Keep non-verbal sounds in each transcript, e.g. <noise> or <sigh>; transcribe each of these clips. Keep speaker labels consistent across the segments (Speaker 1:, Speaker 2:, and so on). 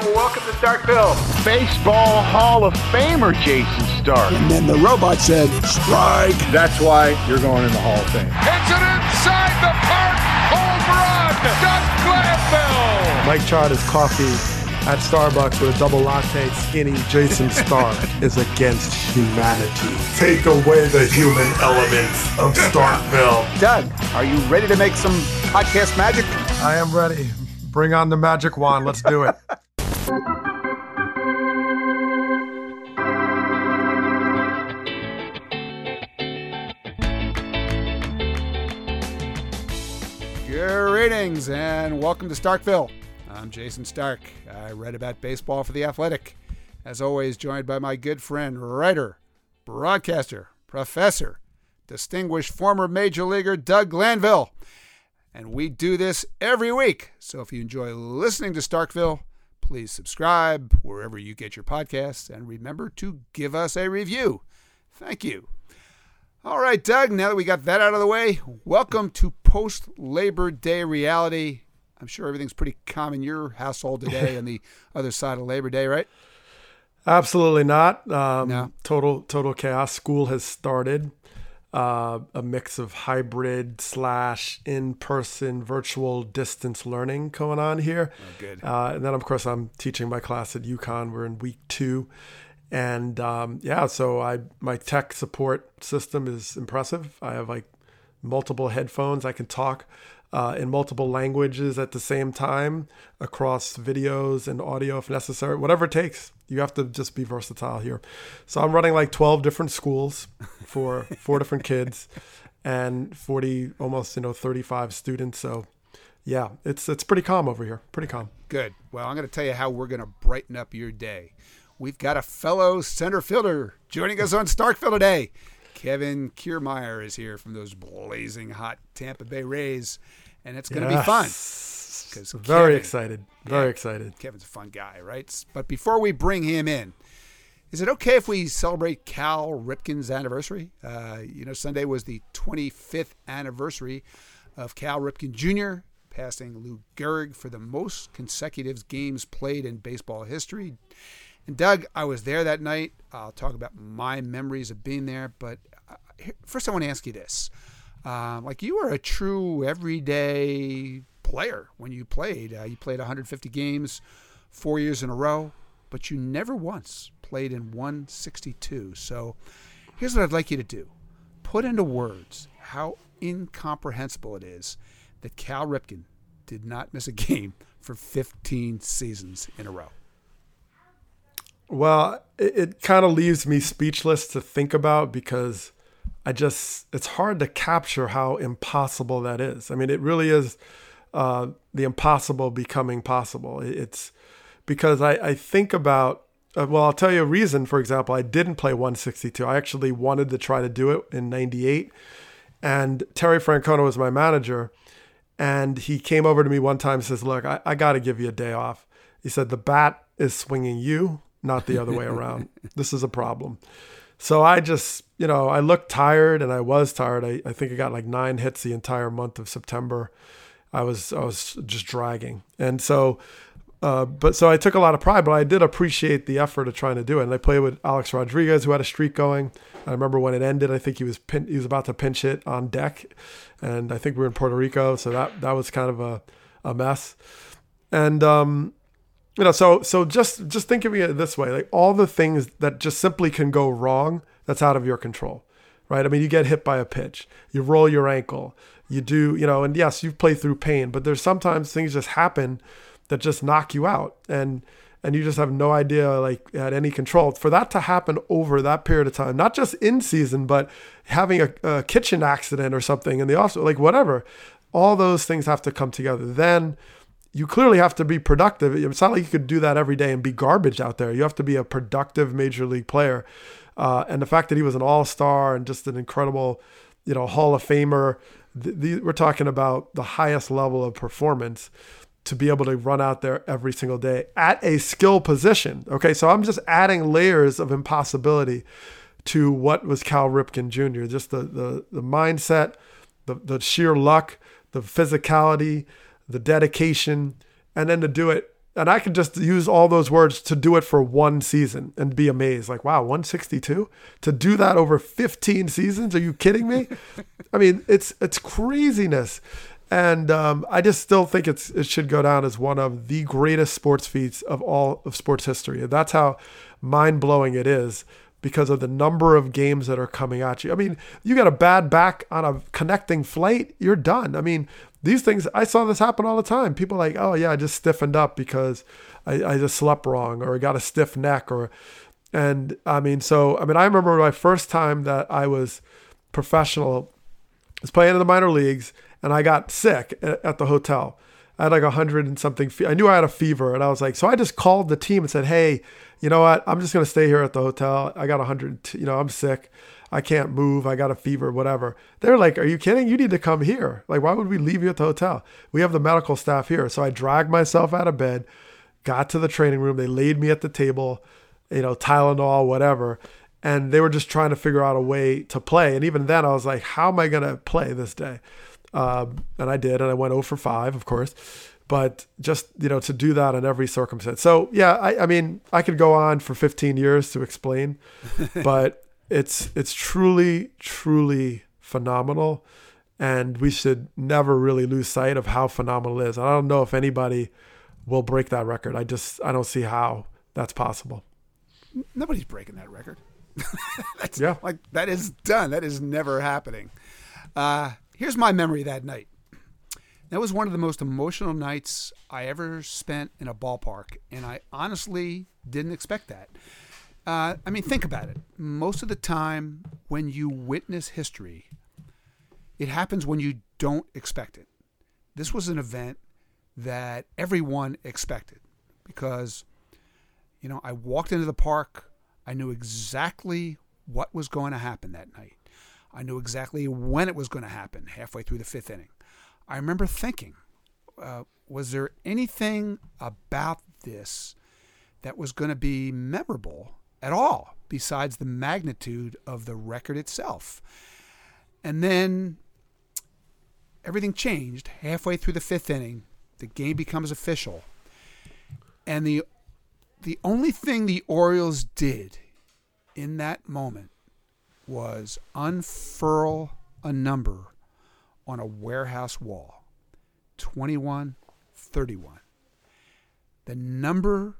Speaker 1: and welcome to Starkville. Baseball Hall of Famer Jayson Stark.
Speaker 2: And then the robot said, strike.
Speaker 3: That's why you're going in the Hall of Fame.
Speaker 4: Hits it inside the park. Home run. Doug Glanville.
Speaker 5: Mike Chard is coffee at Starbucks with a double latte, skinny Jayson Stark <laughs> is against humanity.
Speaker 6: Take away the human elements of Starkville.
Speaker 2: Doug, are you ready to make some podcast magic?
Speaker 5: I am ready. Bring on the magic wand. Let's do it. <laughs>
Speaker 2: Greetings and welcome to Starkville. I'm Jayson Stark. I write about baseball for The Athletic. As always, joined by my good friend, writer, broadcaster, professor, distinguished former major leaguer Doug Glanville. And we do this every week. So if you enjoy listening to Starkville, please subscribe wherever you get your podcasts and remember to give us a review. Thank you. All right, Doug, now that we got that out of the way, welcome to post Labor Day reality. I'm sure everything's pretty calm in your household today on the <laughs> other side of Labor Day, right?
Speaker 5: Absolutely not. Um,
Speaker 2: No.
Speaker 5: Total total chaos. School has started. Uh, a mix of hybrid slash in person virtual distance learning going on here.
Speaker 2: good.
Speaker 5: Uh, and then of course I'm teaching my class at UConn. We're in week two, and um, yeah, so I my tech support system is impressive. I have like multiple headphones. I can talk uh, in multiple languages at the same time across videos and audio if necessary, whatever it takes. You have to just be versatile here. So I'm running like 12 different schools for <laughs> four different kids and 40, almost, you know, 35 students. So yeah, it's, it's pretty calm over here. Pretty calm.
Speaker 2: Good. Well, I'm going to tell you how we're going to brighten up your day. We've got a fellow center fielder joining us on Starkville today. Kevin Kiermaier is here from those blazing hot Tampa Bay Rays, and it's going to be fun. 'Cause
Speaker 5: Very
Speaker 2: Kevin-
Speaker 5: excited. Very
Speaker 2: Yeah.
Speaker 5: excited.
Speaker 2: Kevin's a fun guy, right? But before we bring him in, is it okay if we celebrate Cal Ripken's anniversary? Uh, you know, Sunday was the 25th anniversary of Cal Ripken Jr. passing Lou Gehrig for the most consecutive games played in baseball history. And Doug, I was there that night. I'll talk about my memories of being there. But uh, first, I want to ask you this: um, like you were a true everyday player when you played. Uh, you played 150 games, four years in a row, but you never once played in 162. So here's what I'd like you to do: put into words how incomprehensible it is that Cal Ripken did not miss a <laughs> game for 15 seasons in a row.
Speaker 5: Well, it, it kind of leaves me speechless to think about because I just, it's hard to capture how impossible that is. I mean, it really is uh, the impossible becoming possible. It- It's because I, I think about, uh, well, I'll tell you a reason. For example, I didn't play 162. I actually wanted to try to do it in 98. And Terry Francona was my manager. And he came over to me one time and says, Look, I, I got to give you a day off. He said, The bat is swinging you, not the other way around. <laughs> This is a problem. So I just, you know, I looked tired and I was tired. I, I think I got like nine hits the entire month of September. I was I was just dragging. And so uh, but so I took a lot of pride, but I did appreciate the effort of trying to do it. And I played with Alex Rodriguez, who had a streak going. I remember when it ended. I think he was pin, he was about to pinch it on deck, and I think we were in Puerto Rico, so that that was kind of a, a mess. And um, you know, so so just just think of it this way: like all the things that just simply can go wrong, that's out of your control, right? I mean, you get hit by a pitch, you roll your ankle, you do, you know, and yes, you've played through pain, but there's sometimes things just happen that just knock you out, and and you just have no idea like had any control for that to happen over that period of time not just in season but having a, a kitchen accident or something in the office like whatever all those things have to come together then you clearly have to be productive it's not like you could do that every day and be garbage out there you have to be a productive major league player uh, and the fact that he was an all-star and just an incredible you know hall of famer th- th- we're talking about the highest level of performance to be able to run out there every single day at a skill position. Okay, so I'm just adding layers of impossibility to what was Cal Ripken Jr. Just the the, the mindset, the, the sheer luck, the physicality, the dedication, and then to do it and I could just use all those words to do it for one season and be amazed. Like, wow, 162 to do that over 15 seasons? Are you kidding me? <laughs> I mean, it's it's craziness, and um, I just still think it's it should go down as one of the greatest sports feats of all of sports history. And that's how mind blowing it is because of the number of games that are coming at you. I mean, you got a bad back on a connecting flight, you're done. I mean, these things, I saw this happen all the time. People like, oh, yeah, I just stiffened up because I, I just slept wrong or I got a stiff neck or, and I mean, so, I mean, I remember my first time that I was professional, I was playing in the minor leagues and I got sick at the hotel. I had like a hundred and something. Fe- I knew I had a fever, and I was like, so I just called the team and said, "Hey, you know what? I'm just gonna stay here at the hotel. I got a hundred. You know, I'm sick. I can't move. I got a fever, whatever." They're like, "Are you kidding? You need to come here. Like, why would we leave you at the hotel? We have the medical staff here." So I dragged myself out of bed, got to the training room. They laid me at the table, you know, Tylenol, whatever. And they were just trying to figure out a way to play. And even then, I was like, how am I to play this day? Um, and I did, and I went 0 for 5, of course. But just you know to do that in every circumstance. So yeah, I, I mean I could go on for 15 years to explain, <laughs> but it's it's truly truly phenomenal, and we should never really lose sight of how phenomenal it is. I don't know if anybody will break that record. I just I don't see how that's possible.
Speaker 2: Nobody's breaking that record. <laughs> That's
Speaker 5: Yeah.
Speaker 2: like that is done. That is never happening. Uh, here's my memory that night. That was one of the most emotional nights I ever spent in a ballpark, and I honestly didn't expect that. Uh, I mean, think about it. Most of the time, when you witness history, it happens when you don't expect it. This was an event that everyone expected because, you know, I walked into the park. I knew exactly what was going to happen that night. I knew exactly when it was going to happen halfway through the fifth inning. I remember thinking, uh, was there anything about this that was going to be memorable at all besides the magnitude of the record itself? And then everything changed halfway through the fifth inning. The game becomes official. And the the only thing the Orioles did in that moment was unfurl a number on a warehouse wall 2131. The number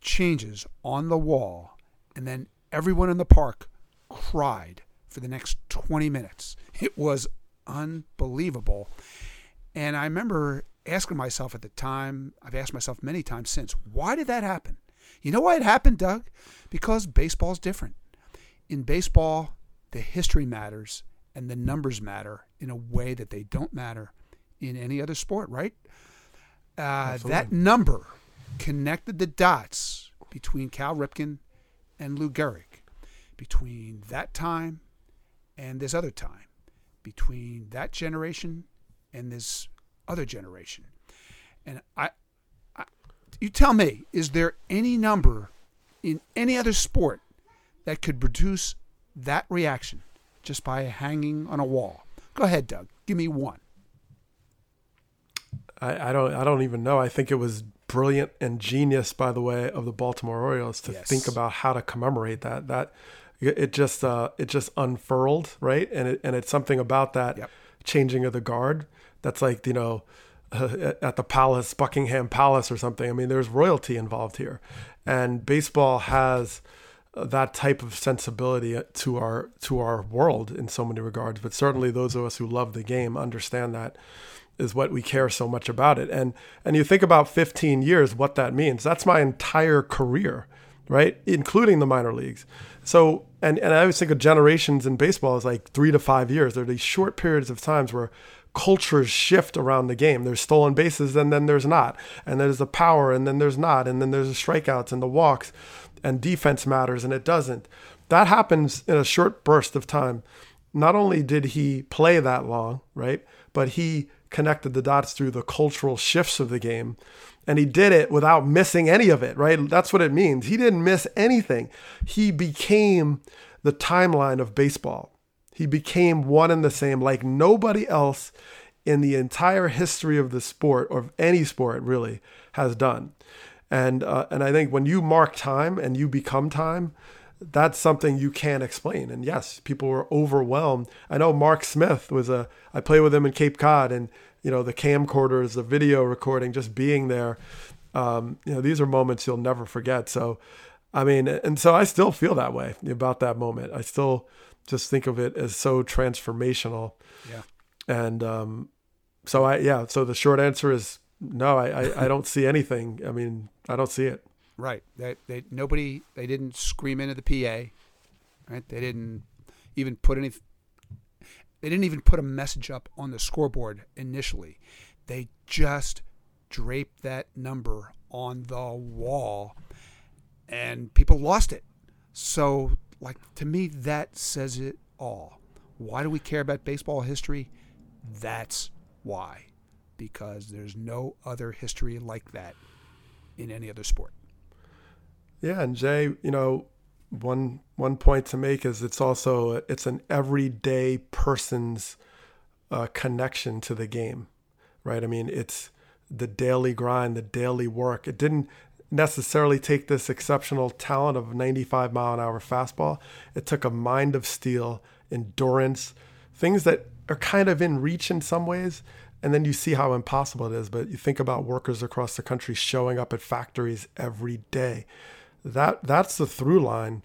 Speaker 2: changes on the wall, and then everyone in the park cried for the next 20 minutes. It was unbelievable. And I remember asking myself at the time, I've asked myself many times since, why did that happen? You know why it happened, Doug? Because baseball's different. In baseball, the history matters and the numbers matter in a way that they don't matter in any other sport, right? Uh, that number connected the dots between Cal Ripken and Lou Gehrig, between that time and this other time, between that generation and this other generation. And I, I you tell me, is there any number in any other sport that could produce that reaction just by hanging on a wall? Go ahead, Doug. Give me one.
Speaker 5: I, I don't I don't even know. I think it was brilliant and genius, by the way, of the Baltimore Orioles to
Speaker 2: Yes.
Speaker 5: think about how to commemorate that. That it just uh, it just unfurled, right? And it, and it's something about that
Speaker 2: Yep.
Speaker 5: changing of the guard that's like you know <laughs> uh, at the palace, Buckingham Palace or something. I mean, there's royalty involved here, and baseball has that type of sensibility uh, to our to our world in so many regards. But certainly, those of us who love the game understand that is what we care so much about it. And and you think about 15 years, what that means. That's my entire career, right? Including the minor leagues. So and and I always think of generations in baseball as like three to five years. There are these short periods of times where cultures shift around the game. There's stolen bases and then there's not. And there's the power and then there's not. And then there's the strikeouts and the walks and defense matters and it doesn't. That happens in a short burst of time. Not only did he play that long, right? But he connected the dots through the cultural shifts of the game. And he did it without missing any of it, right? That's what it means. He didn't miss anything. He became the timeline of baseball. He became one and the same, like nobody else in the entire history of the sport, or of any sport really, has done. And uh, and I think when you mark time and you become time, that's something you can't explain. And yes, people were overwhelmed. I know Mark Smith was a I played with him in Cape Cod and you know the camcorders, the video recording, just being there. Um, you know these are moments you'll never forget. So I mean, and so I still feel that way about that moment. I still just think of it as so transformational.
Speaker 2: Yeah.
Speaker 5: And um, so I yeah. So the short answer is no. I I, I don't see anything. I mean, I don't see it.
Speaker 2: Right. They, they nobody they didn't scream into the PA. Right. They didn't even put any. They didn't even put a message up on the scoreboard initially. They just draped that number on the wall, and people lost it. So, like to me, that says it all. Why do we care about baseball history? That's why, because there's no other history like that in any other sport.
Speaker 5: Yeah, and Jay, you know, one one point to make is it's also it's an everyday person's uh, connection to the game, right? I mean, it's the daily grind, the daily work. It didn't necessarily take this exceptional talent of 95 mile an hour fastball. It took a mind of steel, endurance, things that are kind of in reach in some ways. And then you see how impossible it is. But you think about workers across the country showing up at factories every day that that's the through line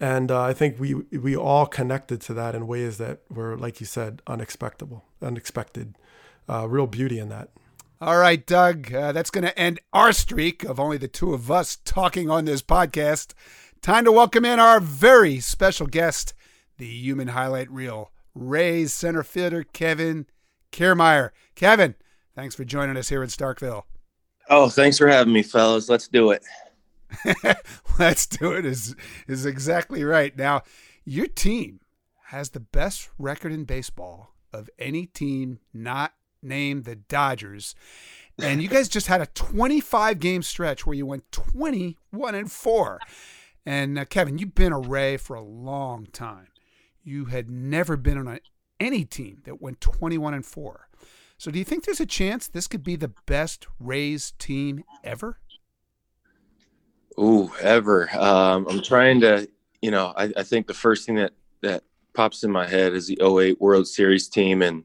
Speaker 5: and uh, I think we we all connected to that in ways that were, like you said, unexpected, unexpected. Uh, real beauty in that.
Speaker 2: All right, Doug, uh, that's going to end our streak of only the two of us talking on this podcast. Time to welcome in our very special guest, the human highlight reel, Rays center fielder Kevin Kiermaier. Kevin, thanks for joining us here in Starkville.
Speaker 7: Oh, thanks for having me, fellas. Let's do it. <laughs>
Speaker 2: Let's do it is is exactly right. Now, your team has the best record in baseball of any team not named the Dodgers. And you guys just had a 25 game stretch where you went 21 and 4. And uh, Kevin, you've been a Ray for a long time. You had never been on a, any team that went 21 and 4. So do you think there's a chance this could be the best Rays team ever?
Speaker 7: Ooh, ever. Um, I'm trying to, you know, I, I, think the first thing that that pops in my head is the 08 World Series team, and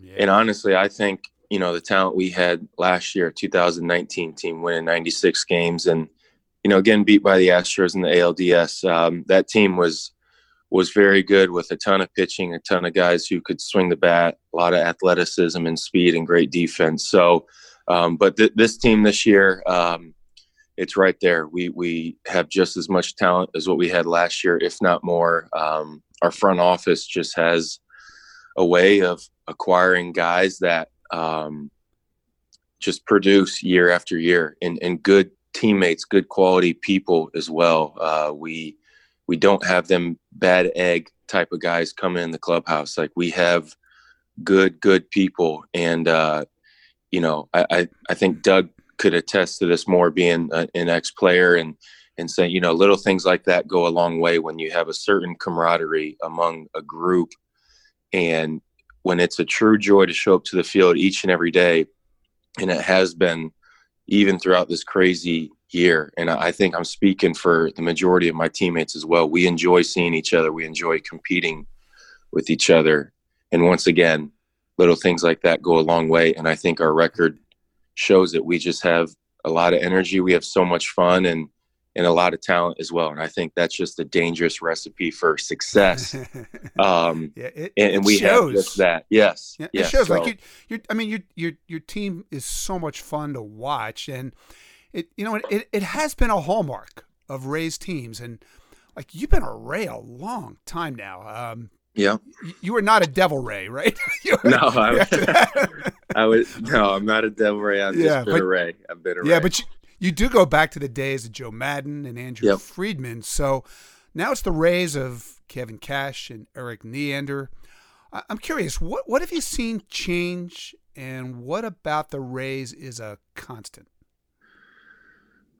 Speaker 7: yeah. and honestly, I think you know the talent we had last year, 2019 team, winning 96 games, and you know, again beat by the Astros in the ALDS. Um, that team was was very good with a ton of pitching, a ton of guys who could swing the bat, a lot of athleticism and speed, and great defense. So, um, but th- this team this year. Um, it's right there. We we have just as much talent as what we had last year, if not more. Um, our front office just has a way of acquiring guys that um, just produce year after year, and and good teammates, good quality people as well. Uh, we we don't have them bad egg type of guys come in the clubhouse. Like we have good good people, and uh, you know I, I I think Doug could attest to this more being a, an ex player and and saying you know little things like that go a long way when you have a certain camaraderie among a group and when it's a true joy to show up to the field each and every day and it has been even throughout this crazy year and i think i'm speaking for the majority of my teammates as well we enjoy seeing each other we enjoy competing with each other and once again little things like that go a long way and i think our record shows that we just have a lot of energy. We have so much fun and and a lot of talent as well. And I think that's just a dangerous recipe for success. <laughs> Um,
Speaker 2: yeah, it,
Speaker 7: and, and we shows. have just that. Yes,
Speaker 2: yeah,
Speaker 7: yes.
Speaker 2: it shows. So, like you, you, I mean, your your your team is so much fun to watch, and it you know it it has been a hallmark of Ray's teams, and like you've been a Ray a long time now. Um,
Speaker 7: yeah.
Speaker 2: You were not a devil ray, right? <laughs>
Speaker 7: no, <laughs> <laughs> I, I was no, I'm not a devil ray. I've yeah, just been but, a ray. I've been a
Speaker 2: yeah,
Speaker 7: ray.
Speaker 2: but you, you do go back to the days of Joe Maddon and Andrew yep. Friedman. So now it's the Rays of Kevin Cash and Erik Neander. I'm curious, what what have you seen change, and what about the Rays is a constant?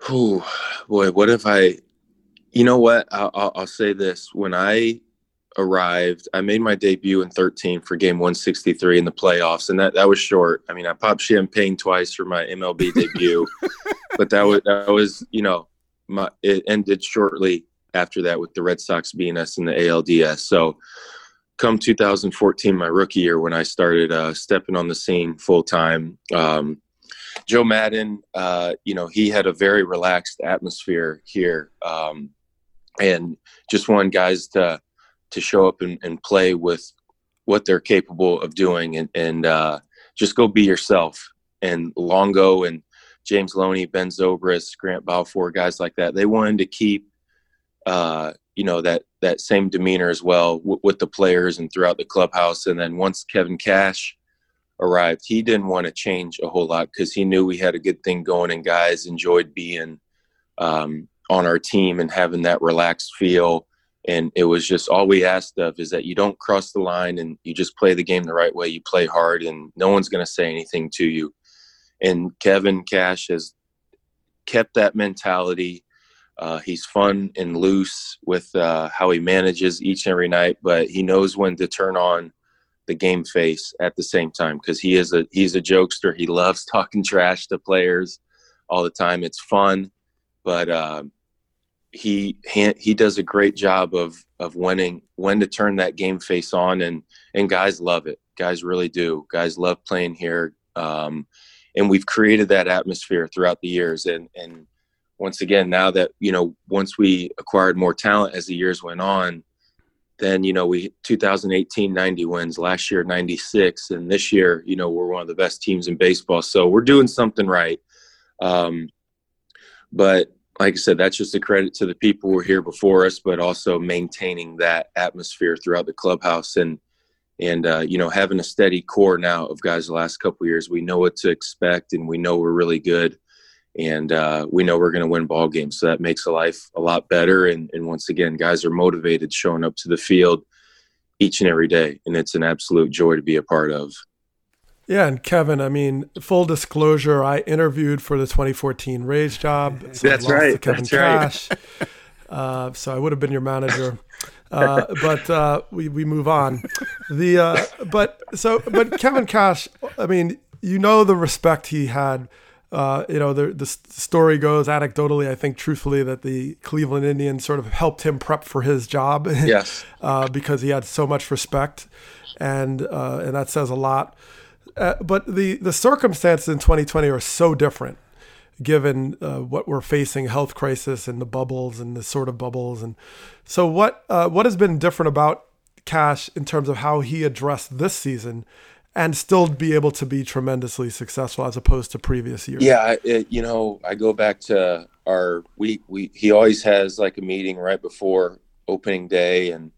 Speaker 7: Oh boy, what if I? You know what? I'll, I'll, I'll say this: when I arrived. I made my debut in 13 for game 163 in the playoffs, and that that was short. I mean, I popped champagne twice for my MLB <laughs> debut, but that was that was you know my it ended shortly after that with the Red Sox being us in the ALDS. So come 2014, my rookie year, when I started uh, stepping on the scene full time. Um, Joe Maddon, uh, you know, he had a very relaxed atmosphere here, um, and just wanted guys to to show up and, and, play with what they're capable of doing, and, and uh, just go be yourself. And Longo and James Loney, Ben Zobrist, Grant Balfour, guys like that, they wanted to keep, uh, you know, that that same demeanor as well w- with the players and throughout the clubhouse. And then once Kevin Cash arrived, he didn't want to change a whole lot because he knew we had a good thing going and guys enjoyed being um, on our team and having that relaxed feel. And it was just all we asked of is that you don't cross the line and you just play the game the right way. You play hard and no one's going to say anything to you. And Kevin Cash has kept that mentality. Uh, he's fun and loose with uh, how he manages each and every night, but he knows when to turn on the game face at the same time because he is a he's a jokester. He loves <laughs> talking trash to players all the time. It's fun, but uh, he, he he does a great job of of winning when to turn that game face on, and and guys love it. Guys really do. Guys love playing here, um, and we've created that atmosphere throughout the years. And and once again, now that you know, once we acquired more talent as the years went on then you know we 2018 90 wins last year 96 and this year you know we're one of the best teams in baseball. So we're doing something right. Um, but like i said that's just a credit to the people who were here before us but also maintaining that atmosphere throughout the clubhouse and and uh, you know having a steady core now of guys the last couple years. We know what to expect and we know we're really good and uh, we know we're going to win ball games. So that makes life a lot better. And, and once again, guys are motivated, showing up to the field each and every day, and it's an absolute joy to be a part of.
Speaker 5: Yeah, and Kevin, I mean, full disclosure, I interviewed for the 2014 Rays job. <laughs>
Speaker 7: So That's right. Kevin That's Cash. Right. <laughs>
Speaker 5: Uh, so I would have been your manager. Uh, but uh, we we move on. The uh, but so but Kevin Cash, I mean, you know the respect he had uh, you know, the, the story goes anecdotally, I think truthfully, that the Cleveland Indians sort of helped him prep for his job. <laughs>
Speaker 7: Yes.
Speaker 5: uh, because he had so much respect, and uh, and that says a lot. Uh, but the the circumstances in 2020 are so different, given uh, what we're facing, health crisis and the bubbles and the sort of bubbles, and so what uh, what has been different about Cash in terms of how he addressed this season and still be able to be tremendously successful as opposed to previous years.
Speaker 7: Yeah, it, you know, I go back to our we we he always has like a meeting right before opening day and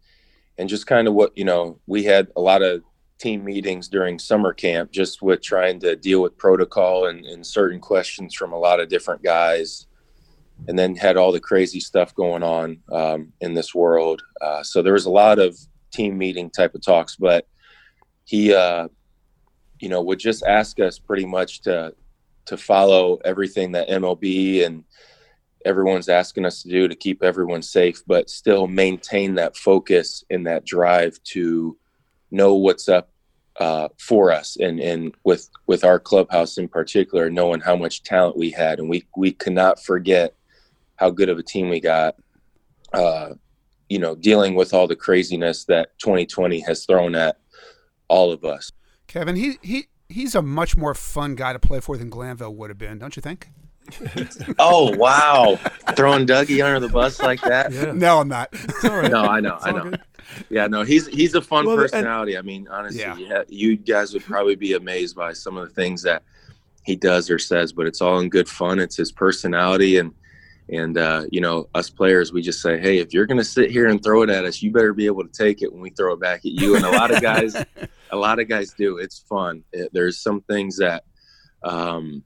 Speaker 7: and just kind of what you know we had a lot of team meetings during summer camp just with trying to deal with protocol and, and certain questions from a lot of different guys and then had all the crazy stuff going on um, in this world uh, so there was a lot of team meeting type of talks but he uh, you know, would just ask us pretty much to to follow everything that MLB and everyone's asking us to do to keep everyone safe, but still maintain that focus and that drive to know what's up uh, for us and and with with our clubhouse in particular, knowing how much talent we had, and we we cannot forget how good of a team we got. Uh, you know, dealing with all the craziness that 2020 has thrown at all of us.
Speaker 2: Kevin, he he he's a much more fun guy to play for than Glanville would have been, don't you think? <laughs>
Speaker 7: oh wow, throwing Dougie under the bus like that?
Speaker 2: Yeah. No, I'm not.
Speaker 7: No, I know, I know. Good. Yeah, no, he's he's a fun well, personality. And, I mean, honestly, yeah. you guys would probably be amazed by some of the things that he does or says, but it's all in good fun. It's his personality and and uh, you know, us players, we just say, hey, if you're going to sit here and throw it at us, you better be able to take it when we throw it back at you. And a lot of guys, <laughs> a lot of guys do. It's fun. It, there's some things that, um,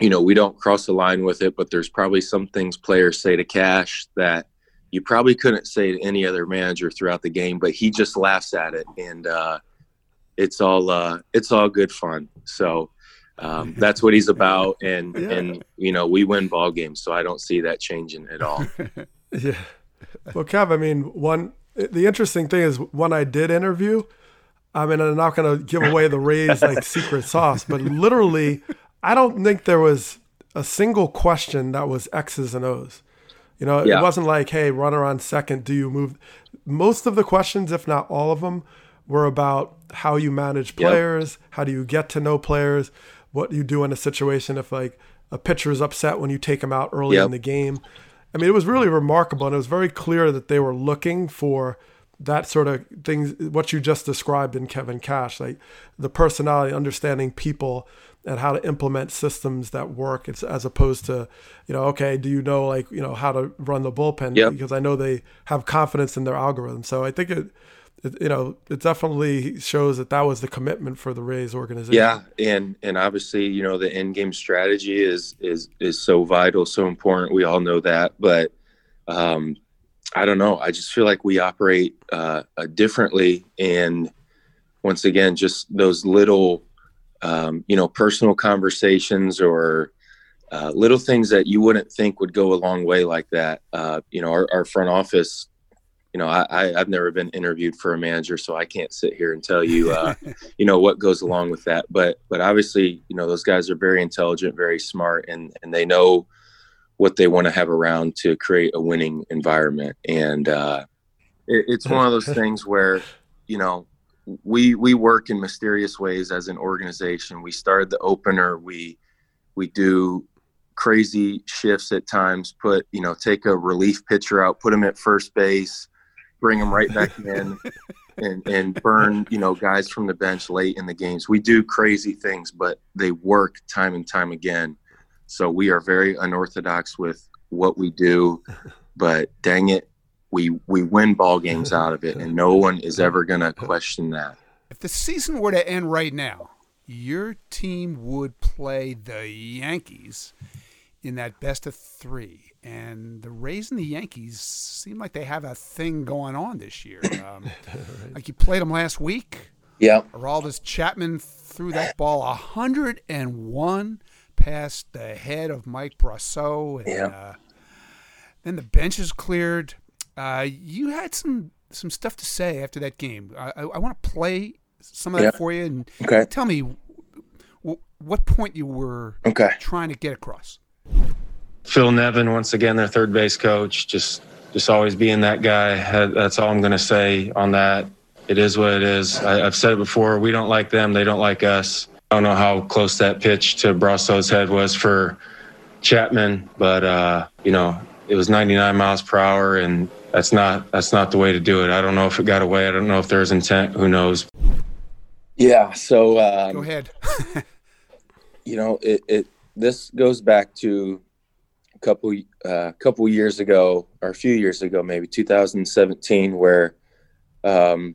Speaker 7: you know, we don't cross the line with it, but there's probably some things players say to Cash that you probably couldn't say to any other manager throughout the game, but he just laughs at it, and uh, it's all uh, it's all good fun. So um, that's what he's about, and <laughs> yeah. and you know we win ball games, so I don't see that changing at all. <laughs>
Speaker 5: yeah. Well, Kev, I mean, one the interesting thing is when I did interview, I mean, I'm not going to give away the Rays like <laughs> secret sauce, but literally, I don't think there was a single question that was X's and O's. You know,
Speaker 7: Yeah.
Speaker 5: it wasn't like, hey, runner on second, do you move? Most of the questions, if not all of them, were about how you manage
Speaker 7: Yep.
Speaker 5: players, how do you get to know players, what you do in a situation if like a pitcher is upset when you take him out early
Speaker 7: Yep.
Speaker 5: in the game. I mean, it was really remarkable, and it was very clear that they were looking for that sort of things, what you just described in Kevin Cash, like the personality, understanding people, and how to implement systems that work. It's as opposed to, you know, okay, do you know like you know how to run the bullpen?
Speaker 7: Yep.
Speaker 5: Because I know they have confidence in their algorithm. So I think it, you know, it definitely shows that that was the commitment for the Rays organization.
Speaker 7: Yeah, and and obviously, you know, the end game strategy is is is so vital, so important. We all know that, but um, I don't know. I just feel like we operate uh, uh, differently, and once again, just those little, um, you know, personal conversations or uh, little things that you wouldn't think would go a long way like that. Uh, you know, our, our front office. You know, I, I, I've never been interviewed for a manager, so I can't sit here and tell you, uh, <laughs> you know, what goes along with that. But, but obviously, you know, those guys are very intelligent, very smart, and and they know what they want to have around to create a winning environment. And uh, it, it's one of those <laughs> things where, you know, we we work in mysterious ways as an organization. We started the opener. We we do crazy shifts at times. Put you know, take a relief pitcher out, put him at first base, bring them right back <laughs> in. And, and burn you know guys from the bench late in the games we do crazy things but they work time and time again so we are very unorthodox with what we do, <laughs> but dang it, we we win ball games out of it, and no one is ever going <laughs> to question that.
Speaker 2: If the season were to end right now, your team would play the Yankees in that best of three. And the Rays and the Yankees seem like they have a thing going on this year. <laughs> Um, Like you played them last week.
Speaker 7: Yeah,
Speaker 2: Aroldis Chapman threw that ball 101 past the head of Mike Brosseau. And,
Speaker 7: Yeah.
Speaker 2: uh, then the bench is cleared. Uh, you had some some stuff to say after that game. I, I, I want to play some of that
Speaker 7: Yeah.
Speaker 2: for you and
Speaker 7: Okay.
Speaker 2: tell me w- what point you were
Speaker 7: Okay.
Speaker 2: trying to get across.
Speaker 8: Phil Nevin, once again, their third base coach, just just always being that guy. That's all I'm going to say on that. It is what it is. I, I've said it before. We don't like them. They don't like us. I don't know how close that pitch to Brosseau's head was for Chapman, but uh, you know it was 99 miles per hour, and that's not that's not the way to do it. I don't know if it got away. I don't know if there's intent. Who knows?
Speaker 7: Yeah. So um,
Speaker 2: Go ahead. <laughs>
Speaker 7: you know, it, it this goes back to a couple uh, couple years ago, or a few years ago, maybe 2017, where um,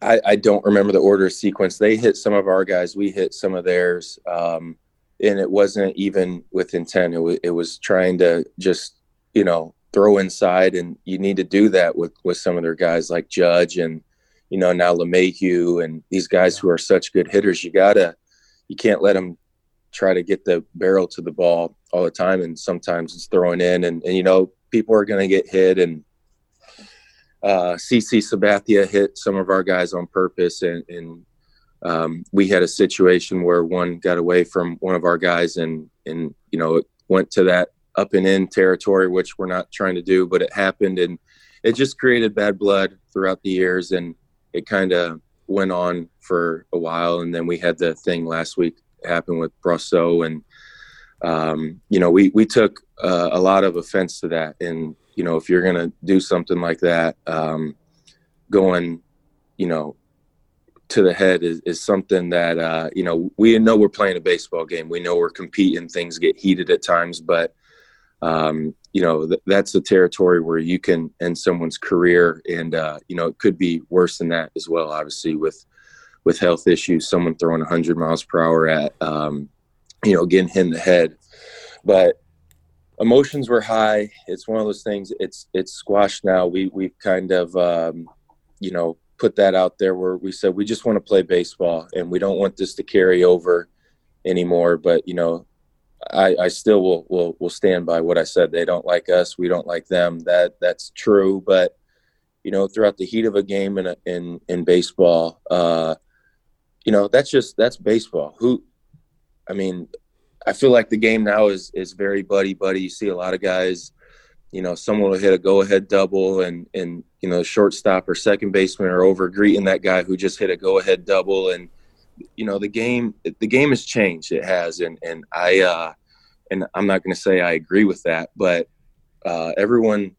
Speaker 7: I, I don't remember the order sequence. They hit some of our guys, we hit some of theirs, um, and it wasn't even with intent. It was it was trying to just you know throw inside, and you need to do that with with some of their guys like Judge and you know now LeMahieu and these guys who are such good hitters. You gotta you can't let them try to get the barrel to the ball all the time and sometimes it's throwing in and, and you know people are going to get hit and uh cc sabathia hit some of our guys on purpose and, and um, we had a situation where one got away from one of our guys and and you know it went to that up and in territory which we're not trying to do but it happened and it just created bad blood throughout the years and it kind of went on for a while and then we had the thing last week happen with Brosseau and um, you know we we took uh, a lot of offense to that. And you know if you're gonna do something like that um, going you know to the head is, is something that uh, you know we know we're playing a baseball game. We know we're competing. Things get heated at times. But um, you know th- that's the territory where you can end someone's career. And uh, you know it could be worse than that as well obviously with with health issues someone throwing 100 miles per hour at um, you know getting hit in the head but emotions were high it's one of those things it's it's squashed now we we've kind of um, you know put that out there where we said we just want to play baseball and we don't want this to carry over anymore but you know I, I still will, will will stand by what I said. They don't like us. We don't like them. That that's true. But you know, throughout the heat of a game in a, in in baseball. Uh, you know, that's just that's baseball. Who, I mean, I feel like the game now is is very buddy buddy. You see a lot of guys, you know, someone will hit a go ahead double, and and you know, shortstop or second baseman are over greeting that guy who just hit a go ahead double, and you know, the game the game has changed. It has, and and I uh, and I'm not going to say I agree with that, but uh, everyone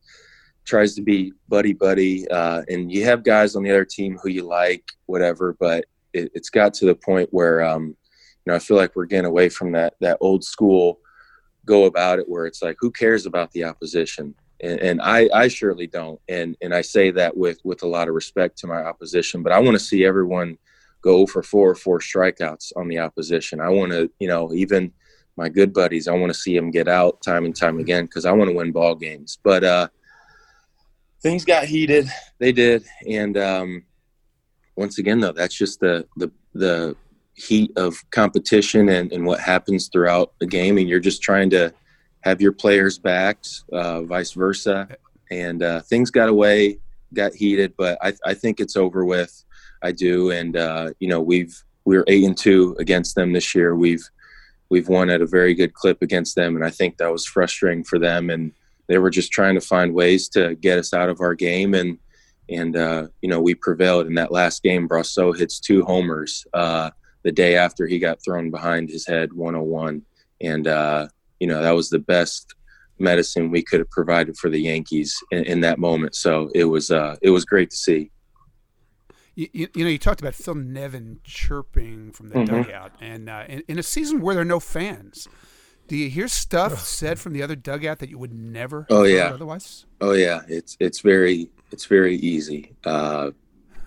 Speaker 7: tries to be buddy buddy, uh, and you have guys on the other team who you like, whatever. But it, has got to the point where um, you know I feel like we're getting away from that that old school go about it, where it's like who cares about the opposition, and, and I I surely don't, and and I say that with with a lot of respect to my opposition, but I want to see everyone go for four or four strikeouts on the opposition. I want to you know even my good buddies. I want to see them get out time and time again because I want to win ball games. But uh, things got heated. They did, and um, once again, though, that's just the the the heat of competition and, and what happens throughout the game, and you're just trying to have your players backed uh, vice versa. And uh, things got away, got heated, but I, I think it's over with. I do, and uh, you know we've we're eight and two against them this year. We've we've won at a very good clip against them, and I think that was frustrating for them. And they were just trying to find ways to get us out of our game, and and uh, you know we prevailed in that last game. Brosseau hits two homers uh, the day after he got thrown behind his head, 101, and uh, you know that was the best medicine we could have provided for the Yankees in, in that moment. So it was uh, it was great to see.
Speaker 2: You, you, know, you talked about Phil Nevin chirping from the mm-hmm. dugout, and uh, in, in, a season where there are no fans, do you hear stuff said from the other dugout that you would never?
Speaker 7: Oh yeah.
Speaker 2: Otherwise.
Speaker 7: Oh yeah. It's it's very it's very easy. Uh,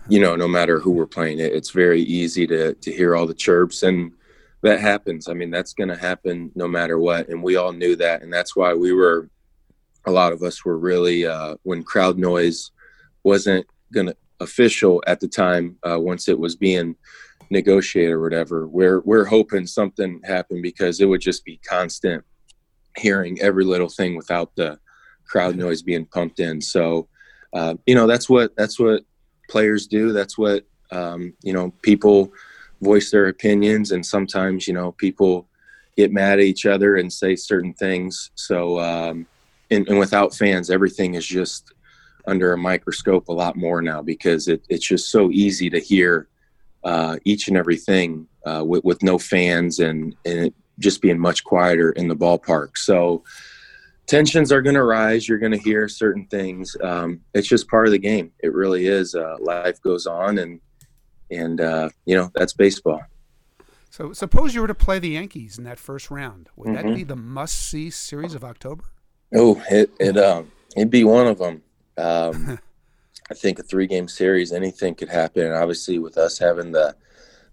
Speaker 7: you know, no matter who we're playing, it, it's very easy to to hear all the chirps, and that happens. I mean, that's going to happen no matter what, and we all knew that, and that's why we were. A lot of us were really uh, when crowd noise wasn't going to official at the time uh, once it was being negotiated or whatever. We're we're hoping something happened because it would just be constant hearing every little thing without the crowd noise being pumped in. So uh, you know that's what that's what players do. That's what um, you know people voice their opinions, and sometimes you know people get mad at each other and say certain things. So um, and, and without fans, everything is just under a microscope a lot more now because it, it's just so easy to hear uh, each and everything uh, with, with no fans and, and just being much quieter in the ballpark. So tensions are going to rise. You're going to hear certain things. Um, it's just part of the game. It really is. Uh, life goes on, and and uh, you know that's baseball.
Speaker 2: So suppose you were to play the Yankees in that first round. Would mm-hmm. that be the must-see series of October?
Speaker 7: Oh, it it um it'd be one of them. Um, <laughs> I think a three game series, anything could happen. And obviously, with us having the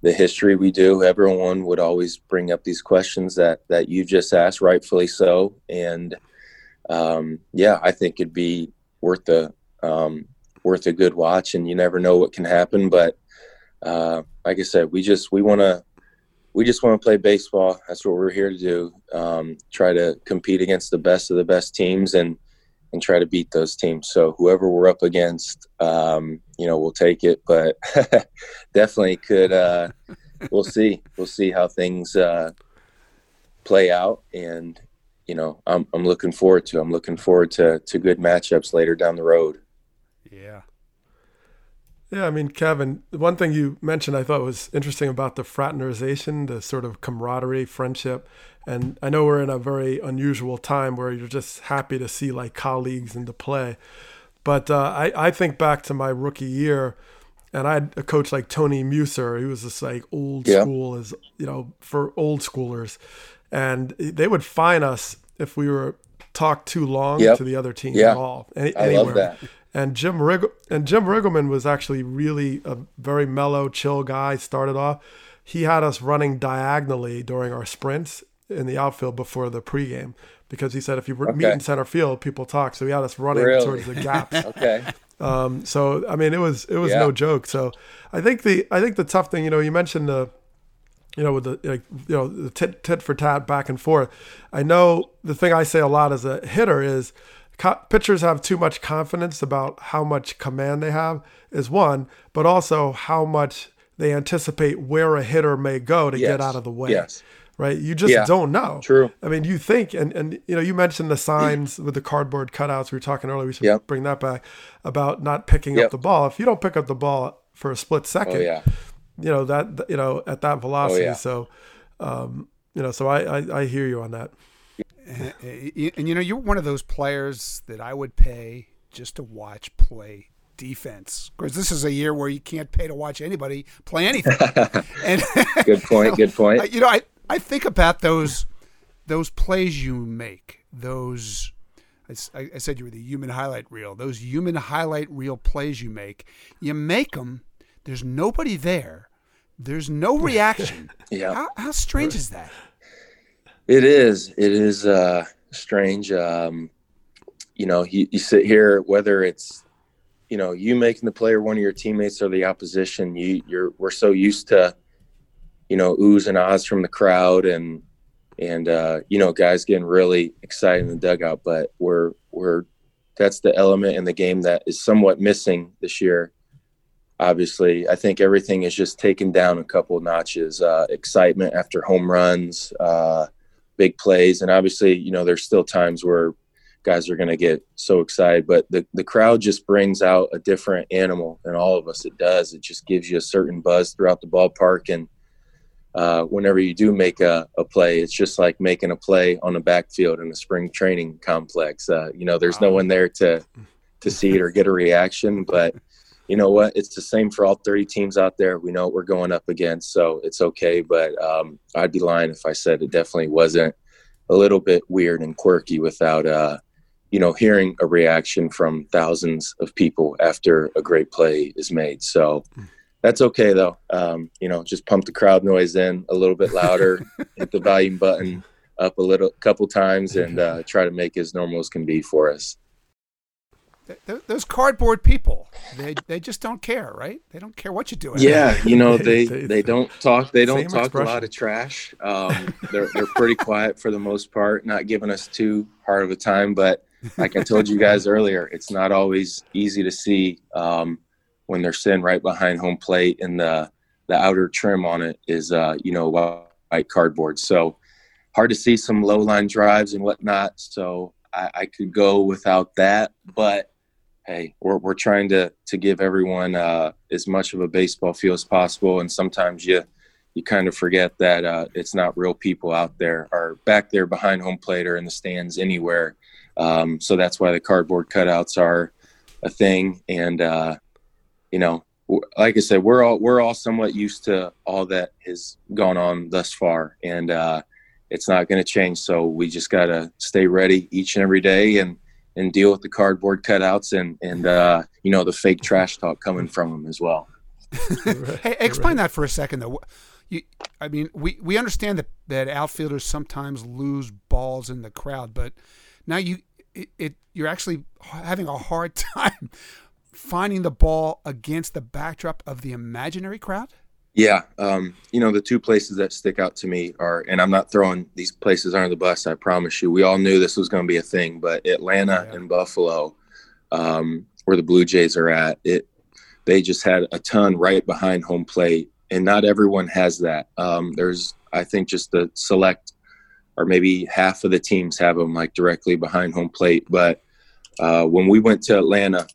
Speaker 7: the history we do, everyone would always bring up these questions that that you just asked, rightfully so. And um, yeah, I think it'd be worth the um, worth a good watch. And you never know what can happen, but uh, like I said, we just we want to we just want to play baseball. That's what we're here to do. Um, try to compete against the best of the best teams and and try to beat those teams. So whoever we're up against, um, you know, we'll take it. But <laughs> definitely could. Uh, <laughs> we'll see. We'll see how things uh, play out, and you know, I'm I'm looking forward to. I'm looking forward to to good matchups later down the road.
Speaker 2: Yeah.
Speaker 5: Yeah, I mean, Kevin, one thing you mentioned I thought was interesting about the fraternization, the sort of camaraderie, friendship. And I know we're in a very unusual time where you're just happy to see like colleagues and to play. But uh, I, I think back to my rookie year, and I had a coach like Tony Muser. He was just like old yeah. school, as you know, for old schoolers, and they would fine us if we were talked too long yep. to the other team
Speaker 7: yeah.
Speaker 5: at all. Any,
Speaker 7: I anywhere. love that.
Speaker 5: And Jim Rigg- and Jim Riggleman was actually really a very mellow, chill guy. Started off, he had us running diagonally during our sprints in the outfield before the pregame because he said if you okay. meet in center field, people talk. So he had us running
Speaker 7: really?
Speaker 5: towards the gaps. <laughs>
Speaker 7: okay.
Speaker 5: Um, so I mean, it was it was yeah. no joke. So I think the I think the tough thing, you know, you mentioned the you know, with the like, you know, the tit, tit for tat back and forth. I know the thing I say a lot as a hitter is co- pitchers have too much confidence about how much command they have is one, but also how much they anticipate where a hitter may go to
Speaker 7: Yes.
Speaker 5: get out of the way.
Speaker 7: Yes.
Speaker 5: Right? You just
Speaker 7: Yeah.
Speaker 5: don't know.
Speaker 7: True.
Speaker 5: I mean, you think, and, and you know, you mentioned the signs with the cardboard cutouts. We were talking earlier. We should
Speaker 7: Yep.
Speaker 5: bring that back about not picking up the ball. If you don't pick up the ball for a split oh, second,
Speaker 7: Oh yeah.
Speaker 5: You know that you know at that velocity.
Speaker 7: yeah.
Speaker 5: So, um, you know, so I, I I hear you on that.
Speaker 2: And, and you know, you're one of those players that I would pay just to watch play defense. Because this is a year where you can't pay to watch anybody play anything. <laughs> and
Speaker 7: Good point. Good <laughs> point.
Speaker 2: you know, I, I think about those those plays you make. Those I said you were the human highlight reel. Those human highlight reel plays you make. You make them. There's nobody there. There's no reaction. <laughs>
Speaker 7: Yeah.
Speaker 2: How, how strange is that?
Speaker 7: It is. It is uh, strange. Um, you know, you, you sit here, whether it's, you know, you making the player one of your teammates or the opposition, you, you're, we're so used to, you know, oohs and ahs from the crowd and, and, uh, you know, guys getting really excited in the dugout, but we're, we're, that's the element in the game that is somewhat missing this year. Obviously, I think everything is just taken down a couple of notches. Uh, excitement after home runs, uh, big plays, and obviously, you know, there's still times where guys are going to get so excited, but the the crowd just brings out a different animal in all of us. It does. It just gives you a certain buzz throughout the ballpark, and uh, whenever you do make a, a play, it's just like making a play on a backfield in a spring training complex. Uh, you know, there's no one there to to see it or get a reaction, but you know what? It's the same for all 30 teams out there. We know what we're going up against, so it's okay. But um, I'd be lying if I said it definitely wasn't a little bit weird and quirky without, uh, you know, hearing a reaction from thousands of people after a great play is made. So that's okay though. Um, you know, just pump the crowd noise in a little bit louder, <laughs> hit the volume button up a little, couple times, and uh, try to make it as normal as can be for us.
Speaker 2: Th- th- those cardboard people, they they just don't care, right? They don't care what you do.
Speaker 7: Yeah, you know <laughs> they
Speaker 5: They-
Speaker 7: they don't talk they don't
Speaker 5: Same
Speaker 7: talk a lot of trash. Um, they're they're pretty quiet for the most part, not giving us too hard of a time. But like I told you guys <laughs> earlier, it's not always easy to see um, when they're sitting right behind home plate and the the outer trim on it is uh, you know white cardboard. So hard to see some low line drives and whatnot. So I, I could go without that, but hey, we're, we're trying to to give everyone uh, as much of a baseball feel as possible, and sometimes you you kind of forget that uh, it's not real people out there or back there behind home plate or in the stands anywhere. Um, so that's why the cardboard cutouts are a thing, and uh, you know, like I said, we're all we're all somewhat used to all that has gone on thus far, and uh, it's not going to change. So we just got to stay ready each and every day and and deal with the cardboard cutouts and and uh, you know the fake trash talk coming from them as well.
Speaker 2: Hey, explain that for a second, though. You, I mean, we, we understand that, that outfielders sometimes lose balls in the crowd, but now you it, it you're actually having a hard <laughs> time finding the ball against the backdrop of the imaginary crowd.
Speaker 7: Yeah, um, you know the two places that stick out to me are, and I'm not throwing these places under the bus. I promise you, we all knew this was going to be a thing, but Atlanta
Speaker 5: Yeah.
Speaker 7: and Buffalo, um, where the Blue Jays are at, it they just had a ton right behind home plate, and not everyone has that. Um, there's, I think, just the select, or maybe half of the teams have them like directly behind home plate. But uh, when we went to Atlanta,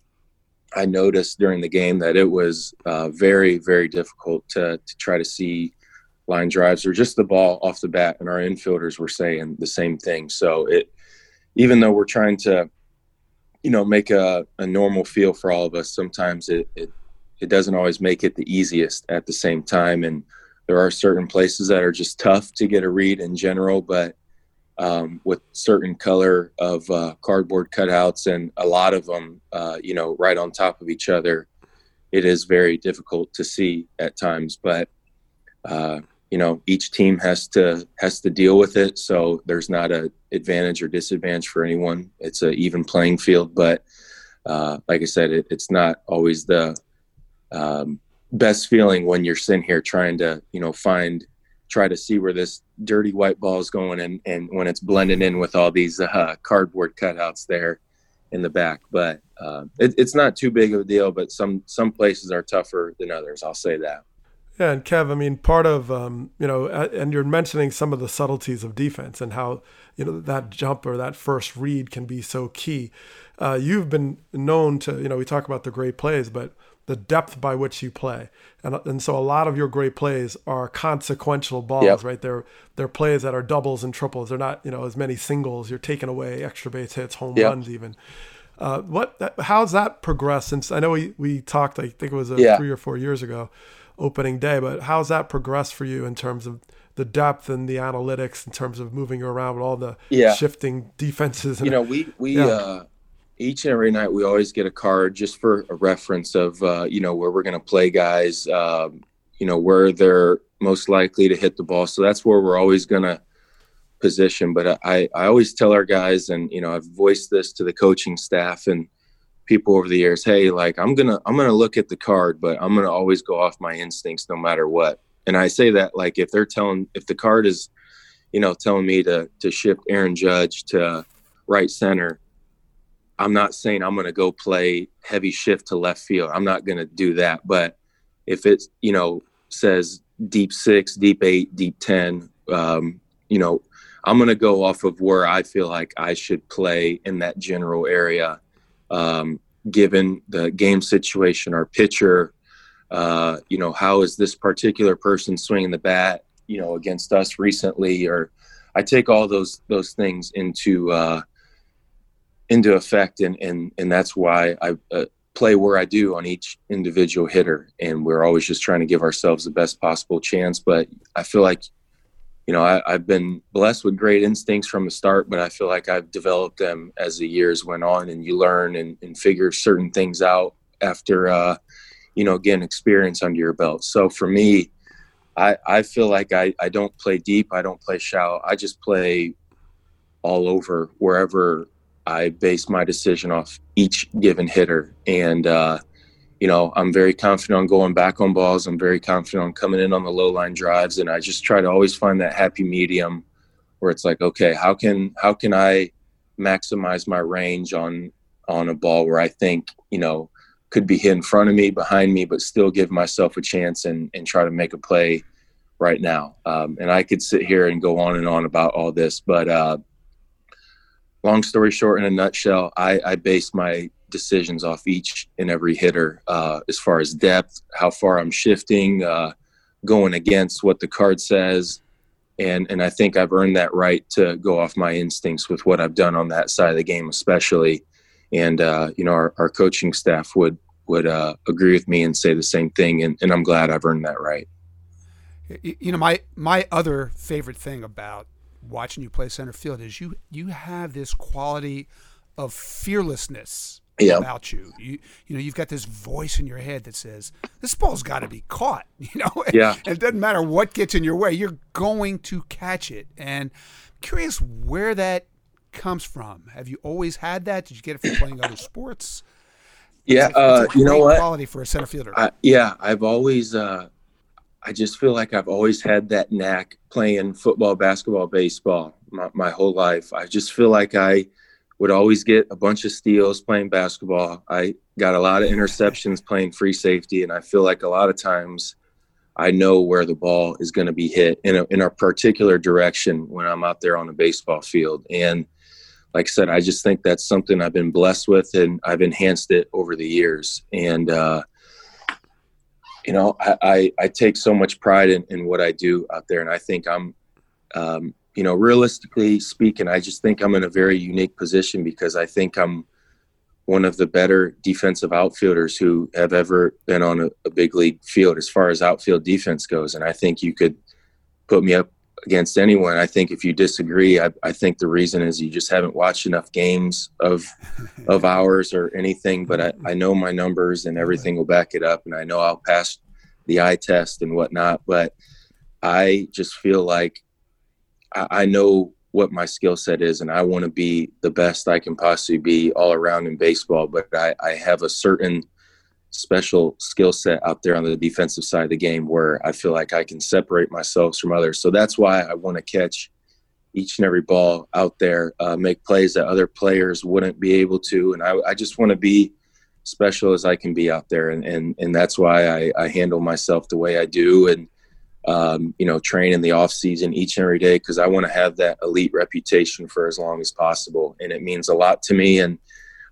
Speaker 7: I noticed during the game that it was uh, very, very difficult to to try to see line drives or just the ball off the bat, and our infielders were saying the same thing. So it, even though we're trying to, you know, make a, a normal feel for all of us, sometimes it, it it doesn't always make it the easiest at the same time, and there are certain places that are just tough to get a read in general, but um, with certain color of uh, cardboard cutouts and a lot of them, uh, you know, right on top of each other. It is very difficult to see at times, but uh, you know, each team has to has to deal with it. So there's not a advantage or disadvantage for anyone. It's an even playing field, but uh, like I said, it, it's not always the um, best feeling when you're sitting here trying to, you know, find try to see where this dirty white ball is going and, and when it's blending in with all these uh, cardboard cutouts there in the back. But uh, it, it's not too big of a deal. But some some places are tougher than others. I'll say that.
Speaker 5: Yeah, and Kev, I mean, part of um, you know, and you're mentioning some of the subtleties of defense and how you know that jump or that first read can be so key. Uh, you've been known to, you know, we talk about the great plays, but the depth by which you play, and and so a lot of your great plays are consequential balls, yep. right? They're they're plays that are doubles and triples. They're not, you know, as many singles. You're taking away extra base hits, home yep. runs, even. Uh, what? How's that progressed since? I know we we talked. I think it was a, yeah. three or four years ago opening day. But how's that progressed for you in terms of the depth and the analytics in terms of moving you around with all the yeah. shifting defenses?
Speaker 7: you know, we we yeah. uh, each and every night we always get a card just for a reference of uh, you know where we're going to play guys, um, you know where they're most likely to hit the ball. So that's where we're always going to position. But I I always tell our guys, and you know I've voiced this to the coaching staff and people over the years hey like i'm gonna i'm gonna look at the card but i'm gonna always go off my instincts no matter what and i say that like if they're telling if the card is you know telling me to to shift aaron judge to right center i'm not saying i'm gonna go play heavy shift to left field. I'm not gonna do that but if it's you know says deep six deep eight deep ten um, you know i'm gonna go off of where i feel like i should play in that general area um, given the game situation, our pitcher, uh, you know, how is this particular person swinging the bat, you know, against us recently, or I take all those those things into uh, into effect, and and and that's why I uh, play where I do on each individual hitter, and we're always just trying to give ourselves the best possible chance. But I feel like you know, I, have been blessed with great instincts from the start, but I feel like I've developed them as the years went on, and you learn and, and figure certain things out after, uh, you know, getting experience under your belt. So for me, I, I feel like I, I don't play deep, I don't play shallow, I just play all over wherever I base my decision off each given hitter. And, uh, you know, I'm very confident on going back on balls. I'm very confident on coming in on the low line drives, and I just try to always find that happy medium where it's like, okay, how can how can I maximize my range on on a ball where I think you know could be hit in front of me, behind me, but still give myself a chance and and try to make a play right now. Um, and I could sit here and go on and on about all this, but uh, long story short, in a nutshell, I, I base my decisions off each and every hitter uh, as far as depth, how far I'm shifting, uh, going against what the card says. And, and I think I've earned that right to go off my instincts with what I've done on that side of the game, especially. And, uh, you know, our, our coaching staff would, would uh, agree with me and say the same thing. And, and I'm glad I've earned that right.
Speaker 2: You know, my, my other favorite thing about watching you play center field is you, you have this quality of fearlessness yeah. about you. You you know, you've got this voice in your head that says, This ball's gotta be caught, <laughs> you know?
Speaker 7: Yeah.
Speaker 2: and it doesn't matter what gets in your way, you're going to catch it. And I'm curious where that comes from. Have you always had that? Did you get it from playing other sports?
Speaker 7: Yeah, uh, you know what?
Speaker 2: Quality for a center fielder.
Speaker 7: I, yeah, I've always, uh, I just feel like I've always had that knack playing football, basketball, baseball my, my whole life. I just feel like I, would always get a bunch of steals playing basketball. I got a lot of interceptions playing free safety, and I feel like a lot of times I know where the ball is going to be hit in a, in a particular direction when I'm out there on a baseball field. And like I said, I just think that's something I've been blessed with, and I've enhanced it over the years. And uh, you know, I, I, I, take so much pride in, in what I do out there, and I think I'm um, you know, realistically speaking, I just think I'm in a very unique position because I think I'm one of the better defensive outfielders who have ever been on a, a, big league field as far as outfield defense goes. And I think you could put me up against anyone. I think if you disagree, I, I think the reason is you just haven't watched enough games of <laughs> of ours or anything. But I, I know my numbers and everything will back it up, and I know I'll pass the eye test and whatnot. But I just feel like I, I know what my skill set is and I want to be the best I can possibly be all around in baseball, but I, I have a certain special skill set out there on the defensive side of the game where I feel like I can separate myself from others. So that's why I want to catch each and every ball out there, uh, make plays that other players wouldn't be able to. And I, I just want to be special as I can be out there. And, and, and that's why I, I handle myself the way I do. And, um, you know, train in the off season each and every day because I want to have that elite reputation for as long as possible. And it means a lot to me. And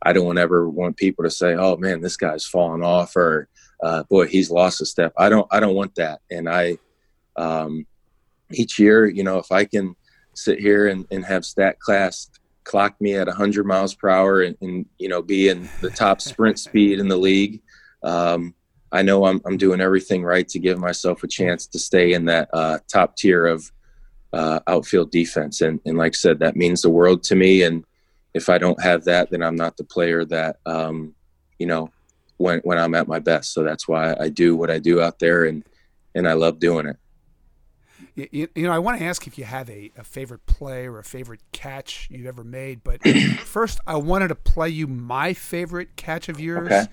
Speaker 7: I don't ever want people to say, "Oh man, this guy's fallen off," or uh, "Boy, he's lost a step." I don't. I don't want that. And I, um, each year, you know, if I can sit here and, and have Statcast clock me at 100 miles per hour and, and you know be in the top sprint <laughs> speed in the league um, i know I'm, I'm doing everything right to give myself a chance to stay in that uh, top tier of uh, outfield defense and, and like i said that means the world to me and if i don't have that then i'm not the player that um, you know when, when i'm at my best so that's why i do what i do out there and and i love doing it
Speaker 2: you, you, know, I want to ask if you have a, a favorite play or a favorite catch you've ever made. But <clears throat> first, I wanted to play you my favorite catch of yours.
Speaker 7: Okay.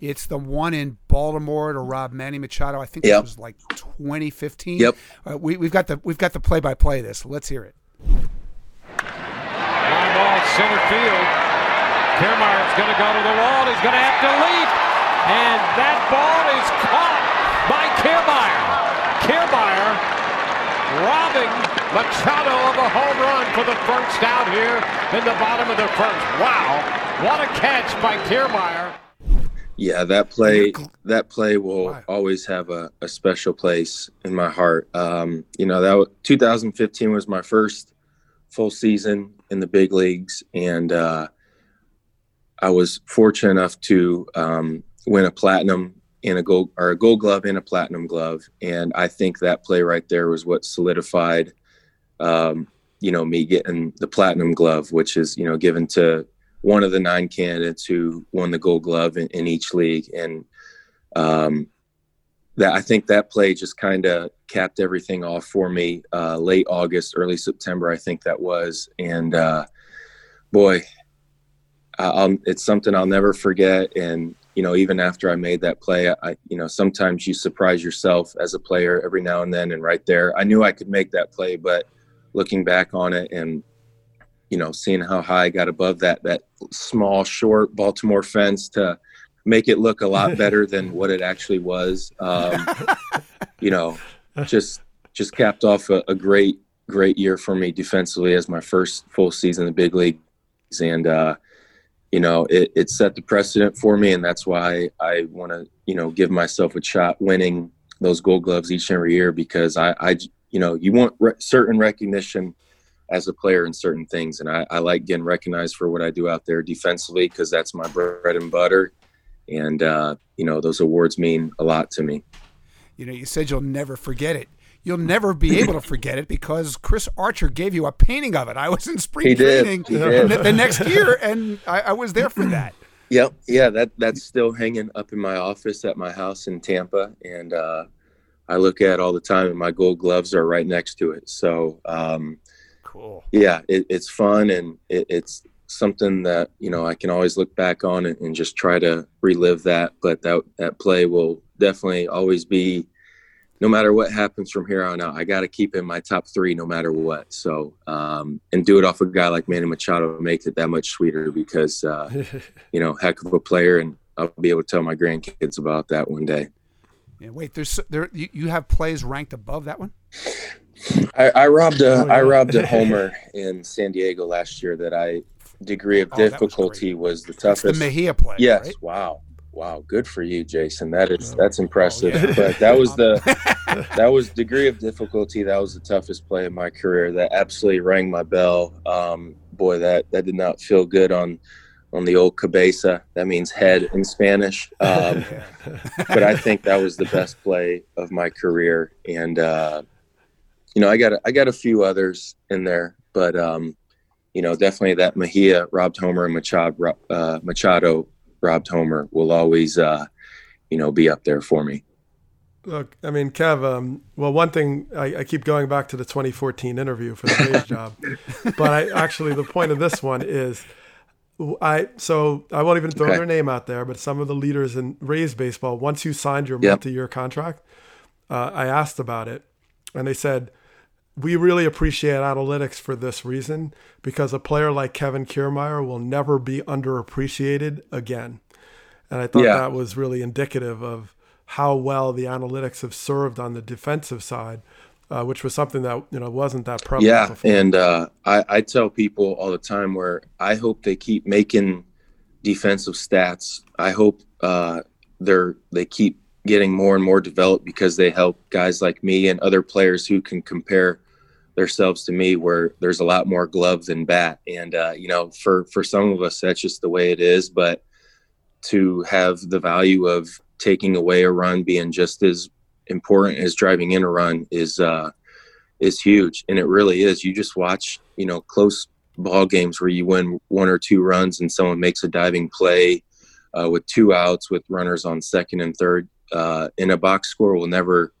Speaker 2: It's the one in Baltimore to rob Manny Machado. I think
Speaker 7: Yep.
Speaker 2: it was like 2015.
Speaker 7: Yep.
Speaker 2: Uh, we, we've got the we've got the play by play. This. Let's hear it.
Speaker 4: Fly center field. Kiermaier's going to go to the wall. He's going to have to leap. And that ball is caught by Kiermaier. Kiermaier robbing Machado of a home run for the first out here in the bottom of the first. Wow. What a catch by Kiermaier.
Speaker 7: Yeah, that play that play will always have a, a special place in my heart. Um, you know, that 2015 was my first full season in the big leagues, and uh, I was fortunate enough to um, win a platinum and a gold or a gold glove and a platinum glove. And I think that play right there was what solidified, um, you know, me getting the platinum glove, which is you know given to one of the nine candidates who won the gold glove in, in each league and um, that i think that play just kind of capped everything off for me uh, late august early september i think that was and uh, boy I'll, it's something i'll never forget and you know even after i made that play i you know sometimes you surprise yourself as a player every now and then and right there i knew i could make that play but looking back on it and you know, seeing how high I got above that that small, short Baltimore fence to make it look a lot <laughs> better than what it actually was. Um, <laughs> you know, just just capped off a, a great great year for me defensively as my first full season in the big leagues, and uh, you know, it, it set the precedent for me, and that's why I want to you know give myself a shot winning those Gold Gloves each and every year because I, I you know, you want re- certain recognition as a player in certain things. And I, I like getting recognized for what I do out there defensively because that's my bread and butter. And, uh, you know, those awards mean a lot to me.
Speaker 2: You know, you said you'll never forget it. You'll never be able to forget it because Chris Archer gave you a painting of it. I was in spring
Speaker 7: He
Speaker 2: training the, the next year, <laughs> and I, I was there for that.
Speaker 7: Yep. Yeah. That, that's still hanging up in my office at my house in Tampa. And, uh, I look at it all the time and my gold gloves are right next to it. So, um,
Speaker 2: Cool.
Speaker 7: yeah, it, it's fun and it, it's something that you know I can always look back on and, and just try to relive that. But that that play will definitely always be, no matter what happens from here on out. I got to keep in my top three no matter what. So um, and do it off a guy like Manny Machado makes it that much sweeter because uh, <laughs> you know heck of a player and I'll be able to tell my grandkids about that one day.
Speaker 2: Yeah, wait, there's there you, you have plays ranked above that one.
Speaker 7: I, I robbed a
Speaker 5: Oh, yeah.
Speaker 7: I robbed a homer <laughs> in San Diego last year that I degree of
Speaker 2: Oh, that was
Speaker 7: difficulty was, the toughest.
Speaker 2: the Mejia play.
Speaker 7: yes,
Speaker 2: right?
Speaker 7: wow, wow, good for you, Jayson. That is that's impressive.
Speaker 2: yeah.
Speaker 7: But that was the <laughs> that was degree of difficulty. That was the toughest play in my career. That absolutely rang my bell. Um, boy, that that did not feel good on on the old cabeza. That means head in Spanish. Um, <laughs> but I think that was the best play of my career. And uh, you know, I got a, I got a few others in there, but um, you know, definitely that Mejia robbed Homer and Machado uh, Machado robbed Homer will always uh, you know be up there for me.
Speaker 5: Look, I mean, Kev. Um, well, one thing I, I keep going back to the 2014 interview for the Rays <laughs> job, but I actually the point of this one is, I so I won't even throw
Speaker 7: Okay.
Speaker 5: their name out there, but some of the leaders in Rays baseball, once you signed your
Speaker 7: Yep.
Speaker 5: multi-year contract, uh, I asked about it, and they said we really appreciate analytics for this reason because a player like Kevin Kiermaier will never be underappreciated again. And I thought
Speaker 7: Yeah.
Speaker 5: that was really indicative of how well the analytics have served on the defensive side, uh, which was something that you know wasn't that prevalent
Speaker 7: Yeah,
Speaker 5: before.
Speaker 7: and uh, I, I tell people all the time where I hope they keep making defensive stats. I hope uh, they're they keep getting more and more developed because they help guys like me and other players who can compare themselves to me where there's a lot more glove than bat. And uh, you know for for some of us that's just the way it is. But to have the value of taking away a run being just as important as driving in a run is uh is huge. And it really is. You just watch you know close ball games where you win one or two runs and someone makes a diving play uh, with two outs with runners on second and third uh, in a box score will never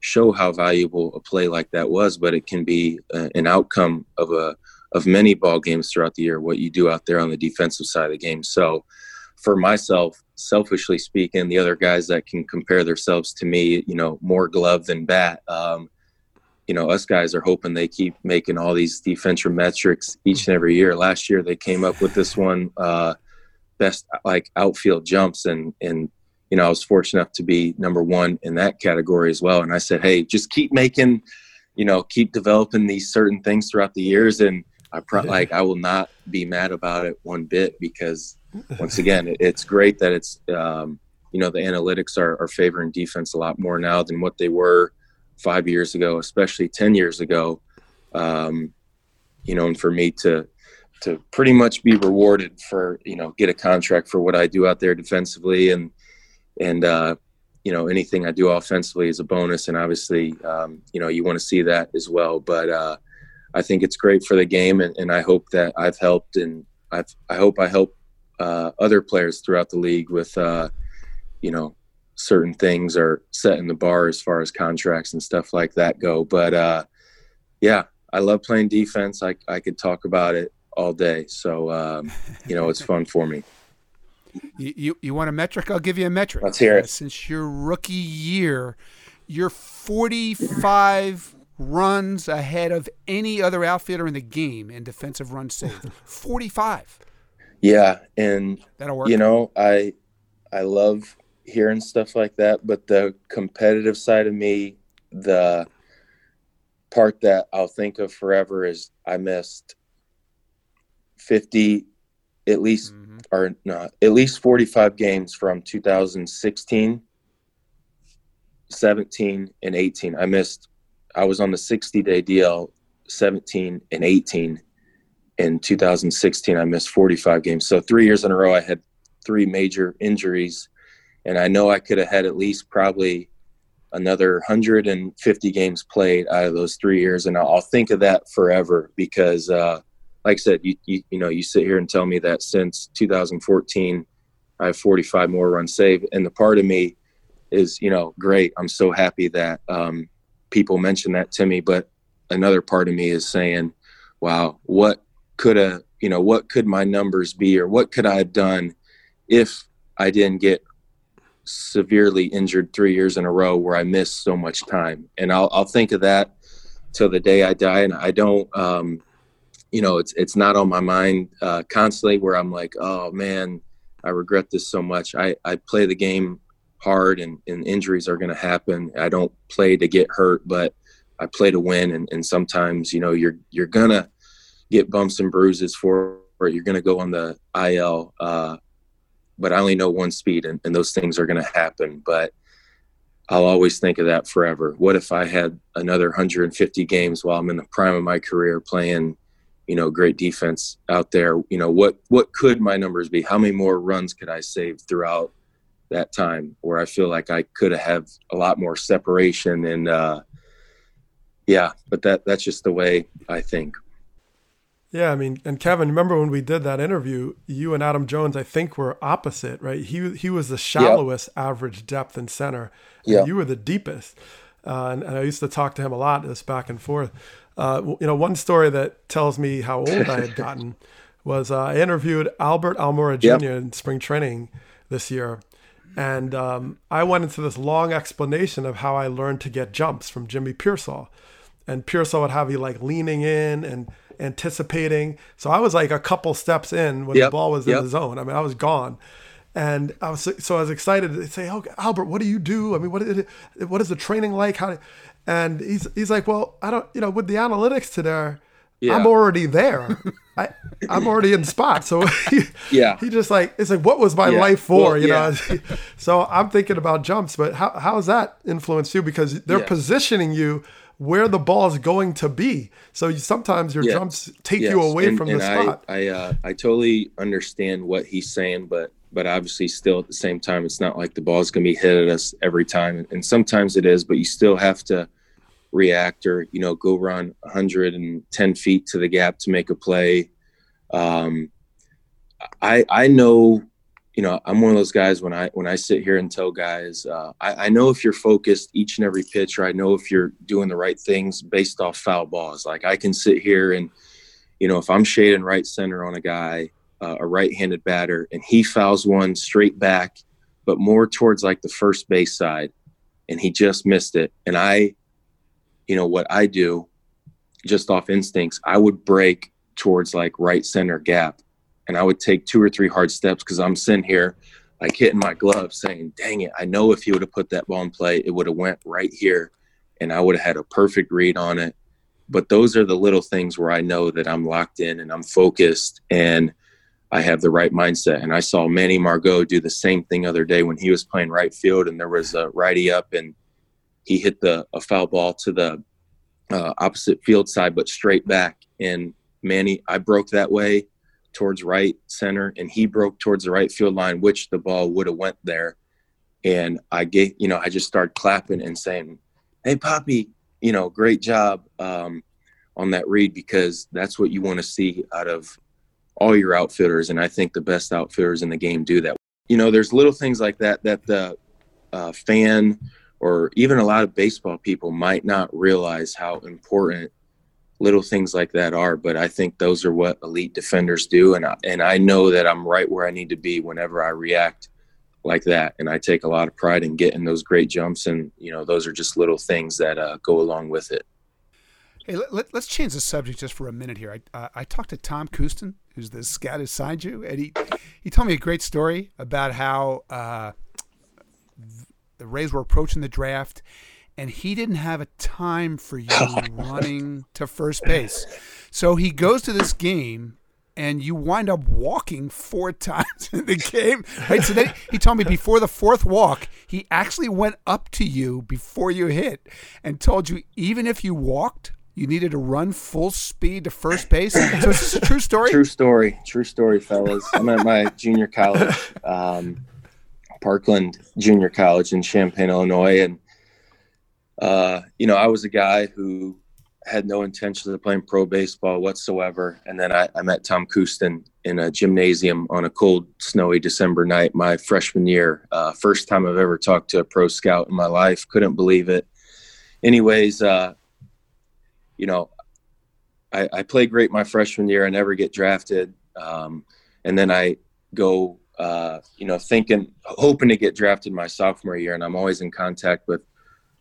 Speaker 7: show how valuable a play like that was but it can be uh, an outcome of a of many ball games throughout the year what you do out there on the defensive side of the game so for myself selfishly speaking the other guys that can compare themselves to me you know more glove than bat um, you know, us guys are hoping they keep making all these defensive metrics each and every year. Last year they came up with this one, uh, best like outfield jumps, and and you know I was fortunate enough to be number one in that category as well. And I said, hey, just keep making, you know, keep developing these certain things throughout the years, and I pro- like I will not be mad about it one bit because <laughs> once again, it's great that it's um, you know the analytics are, are favoring defense a lot more now than what they were five years ago, especially ten years ago. Um, you know, and for me to to pretty much be rewarded for you know get a contract for what I do out there defensively and and uh, you know anything I do offensively is a bonus, and obviously um, you know you want to see that as well. But uh, I think it's great for the game, and, and I hope that I've helped, and I've, I hope I help uh, other players throughout the league with uh, you know certain things are setting the bar as far as contracts and stuff like that go. But uh, yeah, I love playing defense. I I could talk about it all day, so um, you know it's <laughs> fun for me.
Speaker 2: You, you, you want a metric? I'll give you a metric.
Speaker 7: Let's hear it.
Speaker 2: Uh, since your rookie year, you're 45 runs ahead of any other outfielder in the game in defensive runs saved. <laughs> 45.
Speaker 7: Yeah, and
Speaker 2: That'll work.
Speaker 7: you know I I love hearing stuff like that, but the competitive side of me, the part that I'll think of forever is I missed 50 at least
Speaker 2: Mhm.
Speaker 7: Not at least 45 games from 2016 17 and 18 i missed i was on the 60 day dl 17 and 18 in 2016 i missed 45 games. So three years in a row i had three major injuries. And i know i could have had at least probably another 150 games played out of those three years. And i'll I'll think of that forever because uh, like I said, you, you you know, you sit here and tell me that since 2014, I have 45 more runs saved, and the part of me is, you know, great. I'm so happy that um, people mention that to me, but another part of me is saying, wow, what could a, you know, what could my numbers be, or what could I have done if I didn't get severely injured three years in a row where I missed so much time, and I'll I'll think of that till the day I die, and I don't. Um, you know, it's it's not on my mind uh, constantly. Where I'm like, oh man, I regret this so much. I I play the game hard, and, and injuries are going to happen. I don't play to get hurt, but I play to win. And, and sometimes, you know, you're you're gonna get bumps and bruises for, or you're gonna go on the IL. Uh, but I only know one speed, and, and those things are going to happen. But I'll always think of that forever. What if I had another 150 games while I'm in the prime of my career playing, you know, great defense out there? You know, what what could my numbers be? How many more runs could I save throughout that time? Where I feel like I could have a lot more separation and, uh, yeah. But that that's just the way I think.
Speaker 5: Yeah, I mean, and Kevin, remember when we did that interview? You and Adam Jones, I think, were opposite, right? He he was the shallowest average depth in center,
Speaker 7: Yeah.
Speaker 5: you were the deepest. Uh, and, and I used to talk to him a lot, this back and forth. Uh, you know, one story that tells me how old I had <laughs> gotten was uh, I interviewed Albert Almora Jr.
Speaker 7: Yep.
Speaker 5: in spring training this year, and um, I went into this long explanation of how I learned to get jumps from Jimmy Piersall. and Piersall would have you like leaning in and anticipating. So I was like a couple steps in when
Speaker 7: Yep,
Speaker 5: the ball was
Speaker 7: yep.
Speaker 5: in the zone. I mean, I was gone. And I was so I was excited to say, "Oh, Albert, what do you do? I mean, what is it, what is the training like? How?" do-" And he's he's like, "Well, I don't, you know, with the analytics today,
Speaker 7: Yeah.
Speaker 5: I'm already there. I I'm already in spot." So he,
Speaker 7: Yeah.
Speaker 5: he just like it's like, "What was my
Speaker 7: Yeah.
Speaker 5: life for?"
Speaker 7: Well,
Speaker 5: you
Speaker 7: yeah.
Speaker 5: know. <laughs> so I'm thinking about jumps, but how how has that influenced you? Because they're positioning you where the ball is going to be. So you, sometimes your jumps take you away
Speaker 7: and-
Speaker 5: from
Speaker 7: and
Speaker 5: the spot.
Speaker 7: I I, uh, I totally understand what he's saying, but but obviously still at the same time, it's not like the ball's gonna be hit at us every time, and sometimes it is, but you still have to react or you know go run 110 feet to the gap to make a play. Um, I I know you know I'm one of those guys when I when I sit here and tell guys uh, I, I know if you're focused each and every pitch or I know if you're doing the right things based off foul balls. Like I can sit here and you know if I'm shading right center on a guy, uh, a right-handed batter, and he fouls one straight back, but more towards like the first base side, and he just missed it, and I, you know what I do, just off instincts, I would break towards like right center gap and I would take two or three hard steps because I'm sitting here like hitting my glove saying, dang it, I know if he would have put that ball in play, it would have went right here and I would have had a perfect read on it. But those are the little things where I know that I'm locked in and I'm focused and I have the right mindset. And I saw Manny Margot do the same thing other day when he was playing right field and there was a righty up and he hit the a foul ball to the uh, opposite field side, but straight back. And Manny, I broke that way towards right center, and he broke towards the right field line, which the ball would have went there. And I gave, you know, I just started clapping and saying, "Hey, Poppy, you know, great job um, on that read because that's what you want to see out of all your outfitters, and I think the best outfitters in the game do that. You know, there's little things like that that the uh, fan or even a lot of baseball people might not realize how important little things like that are. But I think those are what elite defenders do, and I, and I know that I'm right where I need to be whenever I react like that, and I take a lot of pride in getting those great jumps, and you know, those are just little things that uh, go along with it.
Speaker 2: Hey, let, us change the subject just for a minute here. I, uh, I talked to Tom Couston, who's the scout who signed you, and he, he told me a great story about how uh, the Rays were approaching the draft, and he didn't have a time for you <laughs> running to first base. So he goes to this game, and you wind up walking four <laughs> times in the game. Right? So then he told me before the fourth walk, he actually went up to you before you hit and told you even if you walked, you needed to run full speed to first base. So is this a true story?
Speaker 7: True story. True story, fellas. I'm at my junior college, um, Parkland Junior College in Champaign, Illinois, and uh, you know, I was a guy who had no intention of playing pro baseball whatsoever. And then I, I met Tom Couston in a gymnasium on a cold, snowy December night, my freshman year. Uh, first time I've ever talked to a pro scout in my life. Couldn't believe it. Anyways, uh, you know, I, I played great my freshman year. I never get drafted. Um, and then I go, uh, you know, thinking, hoping to get drafted my sophomore year. And I'm always in contact with,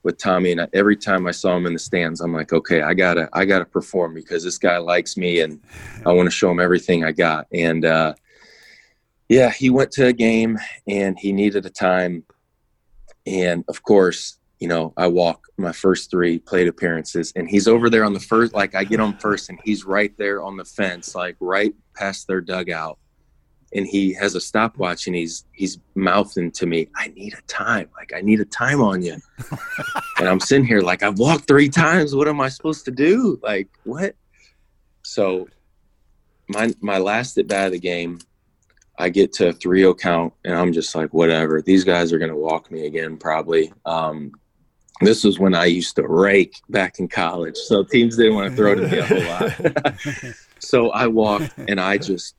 Speaker 7: with Tommy. And every time I saw him in the stands, I'm like, okay, I gotta, I gotta perform because this guy likes me and I want to show him everything I got. And, uh, yeah, he went to a game and he needed a time. And of course, you know, I walk my first three plate appearances and he's over there on the first, like I get on first and he's right there on the fence, like right past their dugout. And he has a stopwatch and he's, he's mouthing to me, I need a time. Like I need a time on you. <laughs> and I'm sitting here like I've walked three times. What am I supposed to do? Like what? So my, my last at bat of the game, I get to a 3-0 count and I'm just like, whatever. These guys are going to walk me again, probably. Um, this was when I used to rake back in college. So teams didn't want to throw to me a whole lot. <laughs> <laughs> so I walked and I just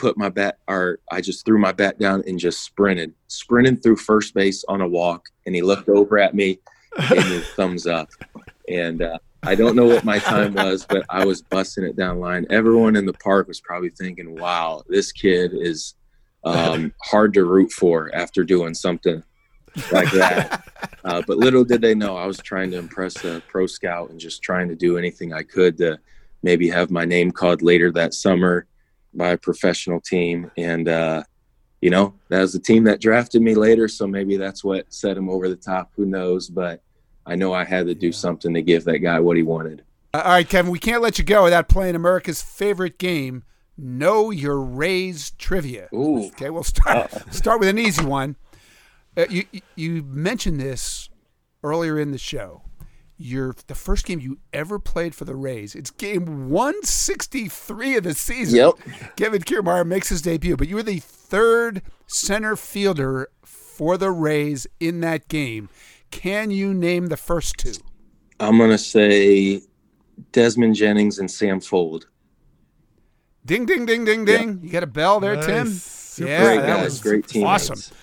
Speaker 7: put my bat or I just threw my bat down and just sprinted, sprinted through first base on a walk. And he looked over at me and gave me a thumbs up. And uh, I don't know what my time was, but I was busting it down line. Everyone in the park was probably thinking, wow, this kid is um, hard to root for after doing something like that. <laughs> uh, but little did they know I was trying to impress a pro scout and just trying to do anything I could to maybe have my name called later that summer by a professional team. And, uh, you know, that was the team that drafted me later. So maybe that's what set him over the top. Who knows? But I know I had to do something to give that guy what he wanted.
Speaker 2: All right, Kevin, we can't let you go without playing America's favorite game, Know Your Rays Trivia.
Speaker 7: Ooh.
Speaker 2: Okay, we'll start <laughs> start with an easy one. Uh, you- you mentioned this earlier in the show. Your the first game you ever played for the Rays. It's game 163 of the season.
Speaker 7: Yep.
Speaker 2: Kevin Kiermaier makes his debut, but you were the third center fielder for the Rays in that game. Can you name the first two?
Speaker 7: I'm going to say Desmond Jennings and Sam Fuld.
Speaker 2: Ding, ding, ding, ding, ding. You got a bell there, Tim?
Speaker 5: Super
Speaker 2: Yeah,
Speaker 7: Great
Speaker 2: that was
Speaker 7: great teammates.
Speaker 2: awesome.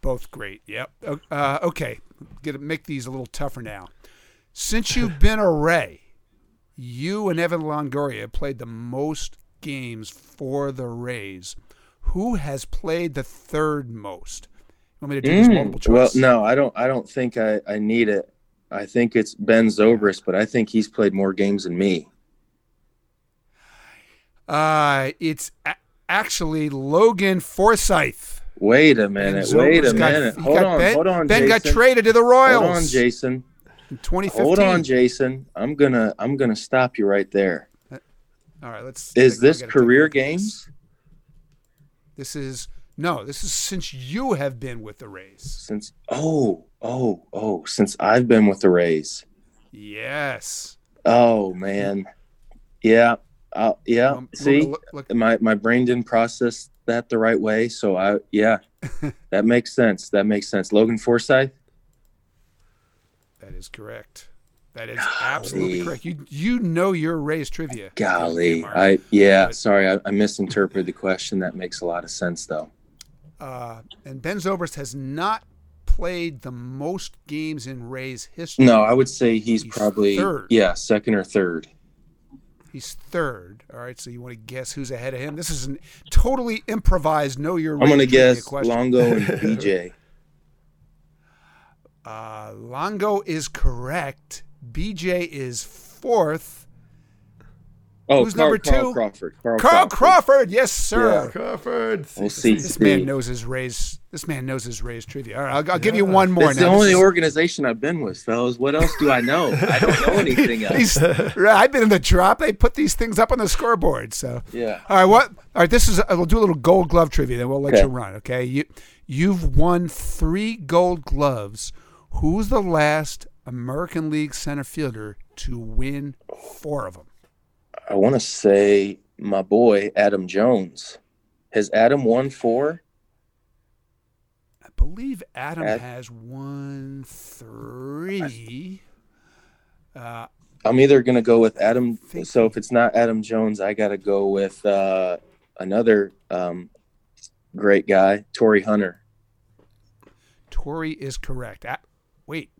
Speaker 2: Both great. Yep. Uh, okay, get to make these a little tougher now. Since you've been a Ray, you and Evan Longoria played the most games for the Rays. Who has played the third most? You want me to do this multiple
Speaker 7: Mm, well, no, I don't. I don't think I, I need it. I think it's Ben Zobrist, but I think he's played more games than me.
Speaker 2: Uh, it's a- actually Logan Forsythe.
Speaker 7: Wait a minute. Wait a
Speaker 2: got-
Speaker 7: minute. Hold on.
Speaker 2: Ben,
Speaker 7: hold on.
Speaker 2: Ben got traded to the Royals.
Speaker 7: Hold on, Jayson.
Speaker 2: In 2015.
Speaker 7: Hold on, Jayson. I'm gonna I'm gonna stop you right there.
Speaker 2: All right, let's.
Speaker 7: Is this
Speaker 2: gotta take a
Speaker 7: career
Speaker 2: at this.
Speaker 7: games?
Speaker 2: This is no. This is since you have been with the Rays.
Speaker 7: Since oh oh oh since I've been with the Rays.
Speaker 2: Yes.
Speaker 7: Oh man. Yeah. Uh, yeah.
Speaker 2: Um,
Speaker 7: See,
Speaker 2: look- look-
Speaker 7: my my brain didn't process that the right way. So I yeah, <laughs> that makes sense. That makes sense. Logan Forsythe.
Speaker 2: That is correct. That is absolutely correct. You you know your Rays trivia.
Speaker 7: Golly. I yeah.
Speaker 2: But-
Speaker 7: Sorry, I, I misinterpreted the question. That makes a lot of sense though.
Speaker 2: Uh, and Ben Zobrist has not played the most games in Rays history.
Speaker 7: No, I would say he's,
Speaker 2: He's
Speaker 7: probably
Speaker 2: third.
Speaker 7: yeah, second or third.
Speaker 2: He's third. All right. So you want to guess who's ahead of him? This is a totally improvised. Know your.
Speaker 7: I'm gonna guess
Speaker 2: question.
Speaker 7: Longo and <laughs> BJ.
Speaker 2: Uh, Longo is correct. BJ is fourth.
Speaker 7: Oh,
Speaker 2: Who's
Speaker 7: Carl,
Speaker 2: number
Speaker 7: Carl? Crawford. Carl,
Speaker 2: Carl Crawford. Yes, sir.
Speaker 5: Crawford.
Speaker 7: We'll see.
Speaker 2: This man knows his Rays. This man knows his Rays trivia. All right, I'll, I'll give you one more.
Speaker 7: It's the only
Speaker 2: is-
Speaker 7: organization I've been with, fellas. What else do I know? I don't know anything <laughs> else.
Speaker 2: I've been in the drop. They put these things up on the scoreboard. So,
Speaker 7: Yeah.
Speaker 2: all right, what? All right, this is. We'll do a little Gold Glove trivia. Then we'll let
Speaker 7: Okay.
Speaker 2: you run. Okay, you you've won three Gold Gloves. Who's the last American League center fielder to win four of them?
Speaker 7: I want to say my boy Adam Jones. Has Adam won four?
Speaker 2: I believe Adam
Speaker 7: Ad-
Speaker 2: has won three. Uh,
Speaker 7: I'm either gonna go with Adam. So if it's not Adam Jones, I gotta go with uh, another um, great guy, Torii Hunter.
Speaker 2: Torii is correct. Wait.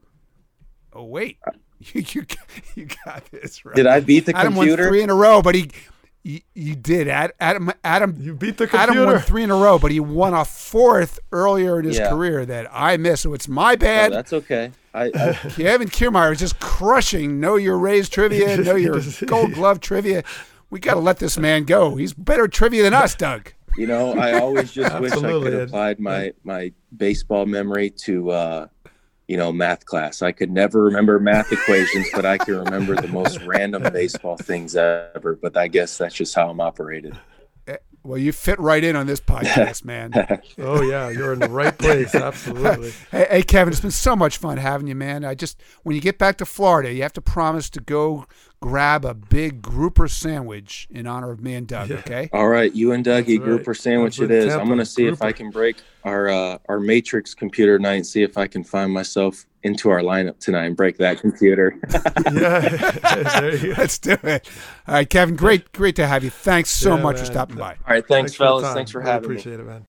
Speaker 2: Oh wait. <laughs> You, you got- you got this right.
Speaker 7: Did I beat the
Speaker 2: Adam
Speaker 7: computer?
Speaker 2: won three in a row, but he you, you did. Adam Adam
Speaker 5: You beat the computer.
Speaker 2: Adam
Speaker 5: computer.
Speaker 2: won three in a row, but he won a fourth earlier in his
Speaker 7: Yeah.
Speaker 2: career that I missed. So it's my
Speaker 7: No,
Speaker 2: bad.
Speaker 7: that's okay. I, I <laughs> <laughs>
Speaker 2: Kevin Kiermaier is just crushing know your Rays trivia, know your Gold Glove trivia. We got to let this man go. He's better trivia than us, Doug.
Speaker 7: you know, I always just wish I could have applied my my baseball memory to uh, you know math class. I could never remember math equations, but I can remember the most <laughs> random baseball things ever. But I guess that's just how I'm operated.
Speaker 2: Eh, well, you fit right in on this podcast, <laughs> man.
Speaker 5: Oh yeah, you're in the right place. <laughs> Absolutely.
Speaker 2: Hey, hey, Kevin, it's been so much fun having you, man. I just when you get back to Florida, you have to promise to go grab a big grouper sandwich in honor of me and Doug. Okay?
Speaker 7: All right, you and Dougie
Speaker 5: That's right.
Speaker 7: grouper sandwich
Speaker 5: That's
Speaker 7: it
Speaker 5: what
Speaker 7: is. I'm gonna see if. I can break our uh, our matrix computer tonight and see if I can find myself into our lineup tonight and break that computer. <laughs>
Speaker 5: Yeah. <laughs> there you go.
Speaker 2: Let's do it. All right, Kevin. Great, great to have you. Thanks so
Speaker 5: Yeah,
Speaker 2: much for stopping by.
Speaker 7: All right, thanks,
Speaker 5: the
Speaker 7: fellas.
Speaker 5: time.
Speaker 7: Thanks for
Speaker 5: Really
Speaker 7: having me.
Speaker 5: appreciate it, man.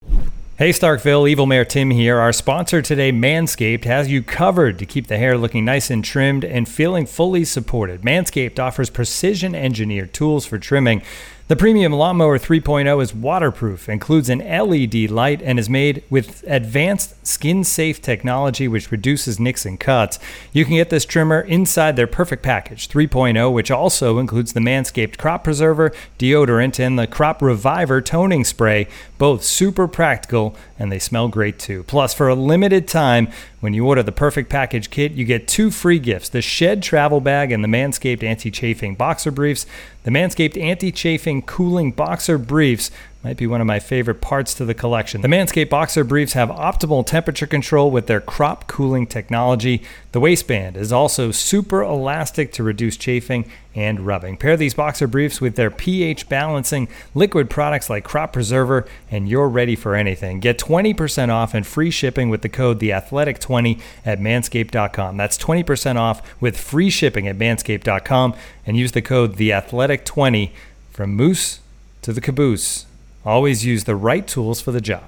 Speaker 9: Hey Starkville, Evil Mayor Tim here. Our sponsor today, Manscaped, has you covered to keep the hair looking nice and trimmed and feeling fully supported. Manscaped offers precision engineered tools for trimming The premium lawnmower 3.0 is waterproof, includes an LED light, and is made with advanced skin safe technology which reduces nicks and cuts. You can get this trimmer inside their perfect package 3.0, which also includes the Manscaped Crop Preserver, deodorant, and the Crop Reviver toning spray, both super practical and they smell great too. Plus, for a limited time, when you order the perfect package kit, you get two free gifts the Shed Travel Bag and the Manscaped Anti Chafing Boxer Briefs. The Manscaped Anti Chafing Cooling Boxer Briefs might be one of my favorite parts to the collection. The Manscaped Boxer Briefs have optimal temperature control with their crop cooling technology. The waistband is also super elastic to reduce chafing and rubbing. Pair these boxer briefs with their pH balancing liquid products like Crop Preserver, and you're ready for anything. Get 20% off and free shipping with the code TheAthletic20 at manscaped.com. That's 20% off with free shipping at manscaped.com and use the code TheAthletic20 from moose to the caboose. Always use the right tools for the job.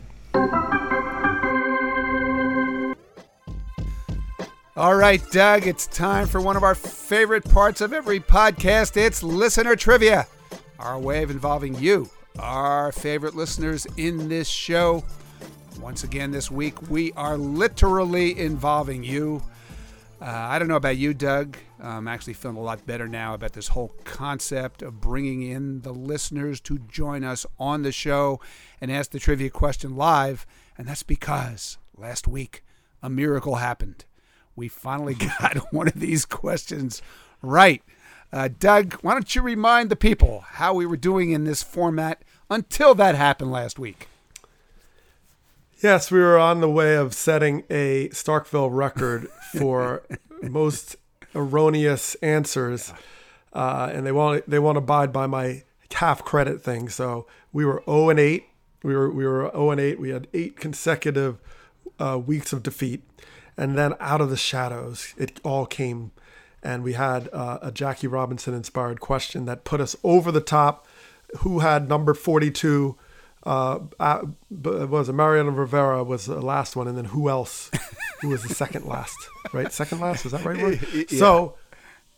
Speaker 2: All right, Doug, it's time for one of our favorite parts of every podcast. It's listener trivia, our way of involving you, our favorite listeners in this show. Once again, this week, we are literally involving you. Uh, I don't know about you, Doug. I'm actually feeling a lot better now about this whole concept of bringing in the listeners to join us on the show and ask the trivia question live. And that's because last week a miracle happened. We finally <laughs> got <laughs> one of these questions right. Uh, Doug, why don't you remind the people how we were doing in this format until that happened last week?
Speaker 5: Yes, we were on the way of setting a Starkville record for <laughs> most erroneous answers, uh, and they want they want to abide by my half credit thing. So we were zero and eight. We were we were zero and eight. We had eight consecutive uh, weeks of defeat, and then out of the shadows, it all came, and we had uh, a Jackie Robinson inspired question that put us over the top. Who had number forty two? Uh, uh, was it Mariano Rivera was the last one, and then who else? Who was the second last? Right, second last was that right? Word? <laughs>
Speaker 2: Yeah.
Speaker 5: So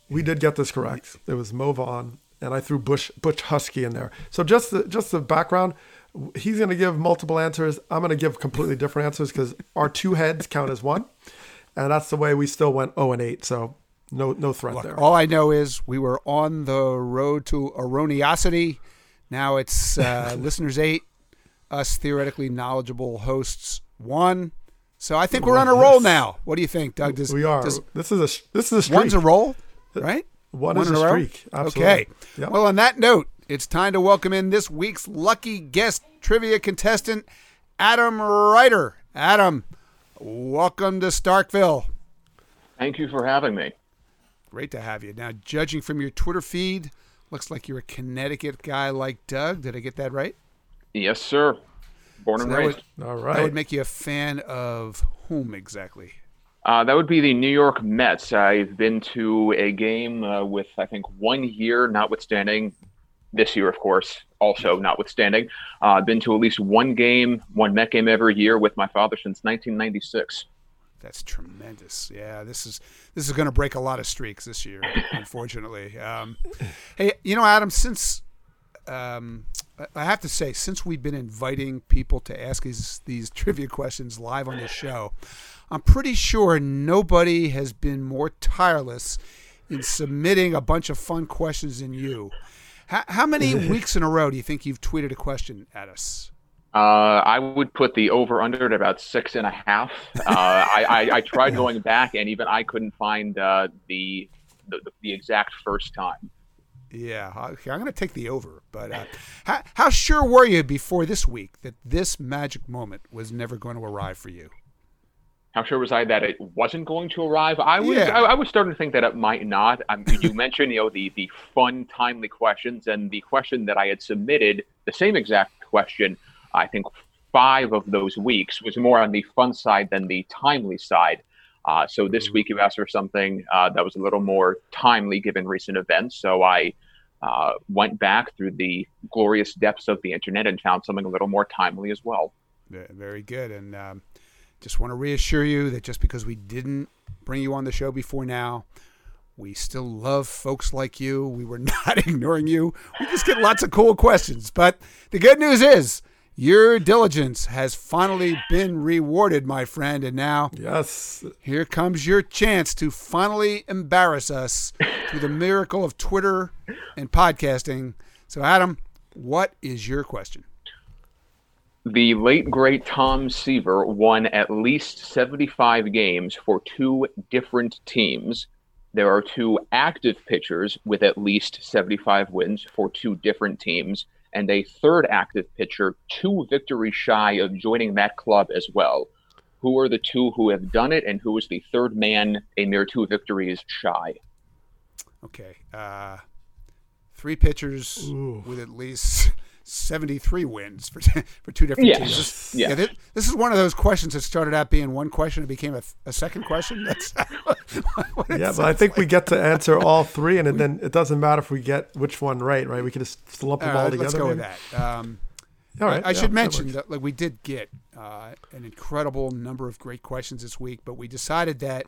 Speaker 5: we did get this correct. It was Mo Vaughn, and I threw Bush Butch Huskey in there. So just the just the background. He's going to give multiple answers. I'm going to give completely different answers because our two heads count as one, and that's the way we still went 0 and 8. So no no threat
Speaker 2: Look,
Speaker 5: there.
Speaker 2: all I know is we were on the road to erroneosity. Now it's uh, <laughs> listeners eight, us theoretically knowledgeable hosts one. So I think we're on a roll now. What do you think, Doug? Does,
Speaker 5: we are.
Speaker 2: does-
Speaker 5: this is a this is a streak.
Speaker 2: one's a roll, uh, right?
Speaker 5: One is
Speaker 2: in
Speaker 5: a streak. Absolutely.
Speaker 2: Okay.
Speaker 5: Yep.
Speaker 2: Well, on that note, it's time to welcome in this week's lucky guest trivia contestant, Adam Ryder. Adam, welcome to Starkville.
Speaker 10: Thank you for having me.
Speaker 2: Great to have you. Now, judging from your Twitter feed, looks like you're a Connecticut guy like Doug. Did I get that right?
Speaker 10: Yes, sir. Born and
Speaker 2: that
Speaker 10: raised.
Speaker 2: would,
Speaker 5: All
Speaker 2: that would make you a fan of whom exactly?
Speaker 10: Uh, that would be the New York Mets. I've been to a game uh, with, I think, one year, notwithstanding this year, of course, also notwithstanding. Uh, I've been to at least one game, one Met game every year with my father since 1996.
Speaker 2: That's tremendous. Yeah, this is this is going to break a lot of streaks this year, <laughs> unfortunately. Um, hey, you know, Adam, since um, I- have to say, since we've been inviting people to ask these these <laughs> trivia questions live on the show, I'm pretty sure nobody has been more tireless in submitting a bunch of fun questions than you. How, how many <laughs> weeks in a row do you think you've tweeted a question at us?
Speaker 10: Uh, I would put the over under at about six and a half. Uh, I, I, I tried <laughs> going back, and even I couldn't find uh, the, the the exact first time.
Speaker 2: Yeah, okay, I'm going to take the over. But uh, how, how sure were you before this week that this magic moment was never going to arrive for you?
Speaker 10: How sure was I that it wasn't going to arrive? I was
Speaker 2: Yeah.
Speaker 10: I, I was starting to think that it might not. Um, you mentioned you know the the fun, timely questions, and the question that I had submitted, the same exact question. I think five of those weeks was more on the fun side than the timely side. Uh, so this week you asked for something uh, that was a little more timely given recent events. So I uh, went back through the glorious depths of the internet and found something a little more timely as well.
Speaker 2: Ve- Very good. And um, just want to reassure you that just because we didn't bring you on the show before now, We still love folks like you. We were <laughs> not ignoring you. We just get lots of cool questions. But the good news is your diligence has finally been rewarded, my friend. And now,
Speaker 5: yes,
Speaker 2: here comes your chance to finally embarrass us through the miracle of Twitter and podcasting. So, Adam, what is your question?
Speaker 10: The late great Tom Seaver won at least 75 games for two different teams. There are two active pitchers with at least 75 wins for two different teams, and a third active pitcher, two victories shy of joining that club as well. Who are the two who have done it, and who is the third man a mere two victories shy?
Speaker 2: Okay. Uh, three pitchers Ooh. with at least 73 wins for, <laughs> for two different
Speaker 10: yes.
Speaker 2: teams.
Speaker 10: This, yes.
Speaker 2: Yeah, this, this, is one of those questions that started out being one question and became a, a second question. That's <laughs>
Speaker 5: yeah, but I think like. we get to answer <laughs> all three, and then it doesn't matter if we get which one right, right? We can just lump them all, all together.
Speaker 2: Let's go
Speaker 5: maybe?
Speaker 2: with that. Um,
Speaker 5: all right.
Speaker 2: I, I
Speaker 5: yeah,
Speaker 2: should mention that, that like we did get uh, an incredible number of great questions this week, but we decided that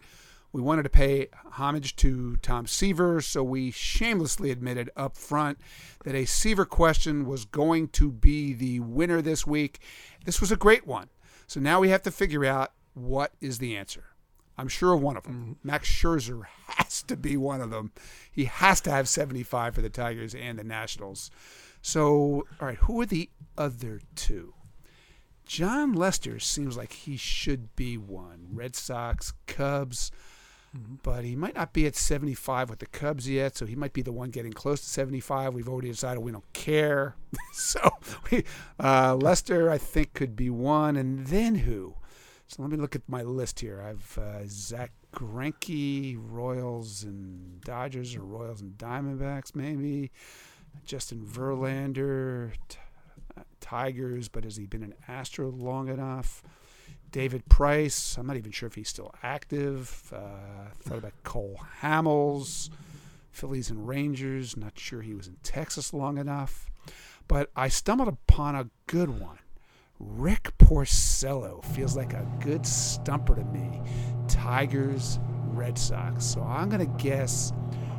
Speaker 2: we wanted to pay homage to Tom Seaver, so we shamelessly admitted up front that a Seaver question was going to be the winner this week. This was a great one. So now we have to figure out what is the answer. I'm sure one of them. Mm-hmm. Max Scherzer has to be one of them. He has to have 75 for the Tigers and the Nationals. So, all right, who are the other two? Jon Lester seems like he should be one. Red Sox, Cubs. But he might not be at 75 with the Cubs yet, so he might be the one getting close to 75. We've already decided we don't care. <laughs> so we, uh, Lester, I think, could be one. And then who? So let me look at my list here. I've uh, Zack Greinke, Royals and Dodgers, or Royals and Diamondbacks, maybe. Justin Verlander, t- uh, Tigers, but has he been an Astro long enough? David Price. I'm not even sure if he's still active. Uh, thought about Cole Hamels, Phillies and Rangers. Not sure he was in Texas long enough. But I stumbled upon a good one. Rick Porcello feels like a good stumper to me. Tigers, Red Sox. So I'm going to guess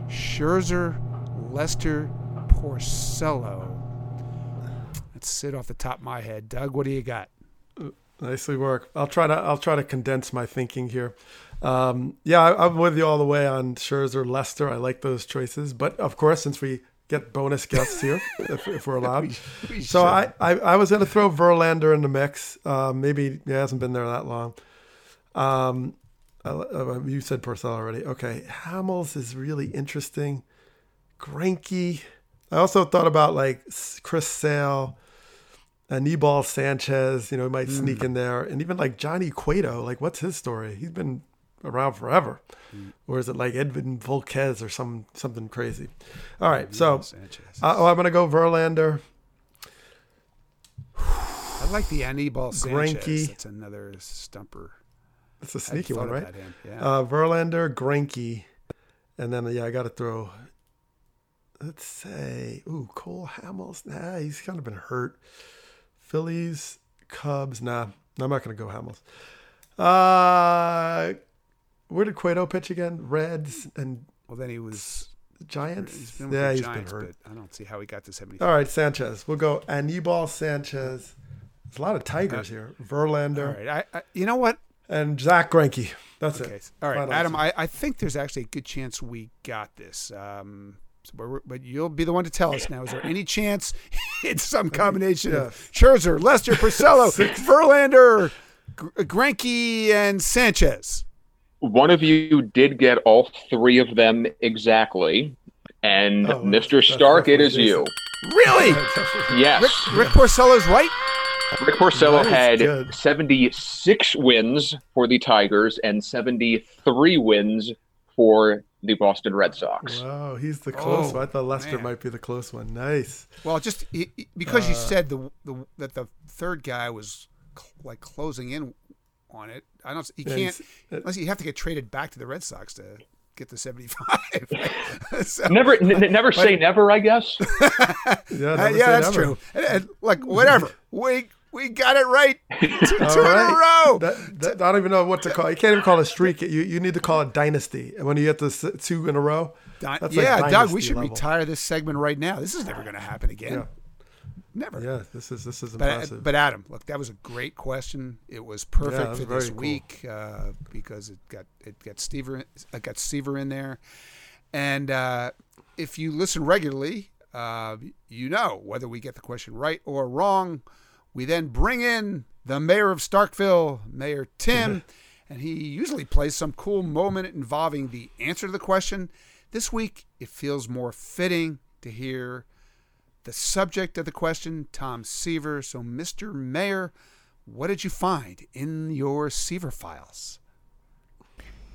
Speaker 2: Scherzer, Lester, Porcello. Let's sit off the top of my head. Doug, what do you got?
Speaker 5: Nicely worked. I'll try to I'll try to condense my thinking here. Um, yeah, I, am with you all the way on Scherzer, Lester. I like those choices, but of course, since we get bonus guests here, <laughs> if, if, we're allowed, <laughs> we, we so I, I, I was going to throw Verlander in the mix. Uh, maybe he hasn't been there that long. Um, uh, you said Purcell already. Okay, Hamels is really interesting. Greinke. I also thought about like Chris Sale. Anibal Sanchez, you know, he might mm. sneak in there, and even like Johnny Cueto, like what's his story? He's been around forever, mm. or is it like Edwin Volquez or some something crazy? All right, so uh, oh, I'm gonna go Verlander.
Speaker 2: I like the Anibal Sanchez.
Speaker 5: Greinke.
Speaker 2: That's another stumper.
Speaker 5: That's a sneaky one, right?
Speaker 2: Yeah.
Speaker 5: Uh, Verlander, Greinke, and then yeah, I got to throw. Let's say, ooh, Cole Hamels. Nah, he's kind of been hurt. Phillies, Cubs. Nah, I'm not going to go Hamels. Uh, where did Cueto pitch again? Reds and
Speaker 2: well, then he was
Speaker 5: Giants.
Speaker 2: Yeah, he's been
Speaker 5: yeah,
Speaker 2: he's
Speaker 5: Giants, been hurt.
Speaker 2: I don't see how he got to 70.
Speaker 5: All right, Sanchez. We'll go Anibal Sanchez. There's a lot of Tigers uh, here. Verlander.
Speaker 2: All right, I, I, you know what?
Speaker 5: And Zack Greinke. That's
Speaker 2: okay.
Speaker 5: it.
Speaker 2: All right, Final Adam. I, I think there's actually a good chance we got this. Um, so but you'll be the one to tell us now. Is there any chance <laughs> it's some combination yes. of Scherzer, Lester, Porcello, <laughs> Verlander, Greinke, and Sanchez?
Speaker 10: One of you did get all three of them exactly, and oh, Mr. Stark, it is you.
Speaker 2: Really? <laughs>
Speaker 10: yes.
Speaker 2: Rick, Rick Porcello's right.
Speaker 10: Rick Porcello had good. 76 wins for the Tigers and 73 wins for the Boston Red Sox.
Speaker 5: Wow, he's the close. Oh, one. I thought Lester man. might be the close one. Nice.
Speaker 2: Well, just because uh, you said the, the that the third guy was cl- like closing in on it. I don't. He can't unless you have to get traded back to the Red Sox to get the 75. <laughs>
Speaker 10: so, never, n- never <laughs> say never, I guess. <laughs>
Speaker 5: yeah,
Speaker 2: uh, yeah, that's never. true. And, and, like whatever. we We got it right. <laughs> Two, two in a row.
Speaker 5: That, that, I don't even know what to call. it. You can't even call it a streak. You you need to call it dynasty. And when you get the two in a row,
Speaker 2: Di-
Speaker 5: that's like
Speaker 2: yeah, Doug, we should
Speaker 5: level.
Speaker 2: retire this segment right now. This is never going to happen again.
Speaker 5: Yeah.
Speaker 2: Never.
Speaker 5: Yeah, this is this is
Speaker 2: But,
Speaker 5: impressive.
Speaker 2: but Adam, look, that was a great question. It was perfect
Speaker 5: Yeah, was
Speaker 2: for this
Speaker 5: very cool.
Speaker 2: week uh, because it got it got Stever it got Seaver in there, and uh, if you listen regularly, uh, you know whether we get the question right or wrong. We then bring in the mayor of Starkville, Mayor Tim, mm-hmm. and he usually plays some cool moment involving the answer to the question. This week, it feels more fitting to hear the subject of the question, Tom Seaver. So, Mr. Mayor, what did you find in your Seaver files?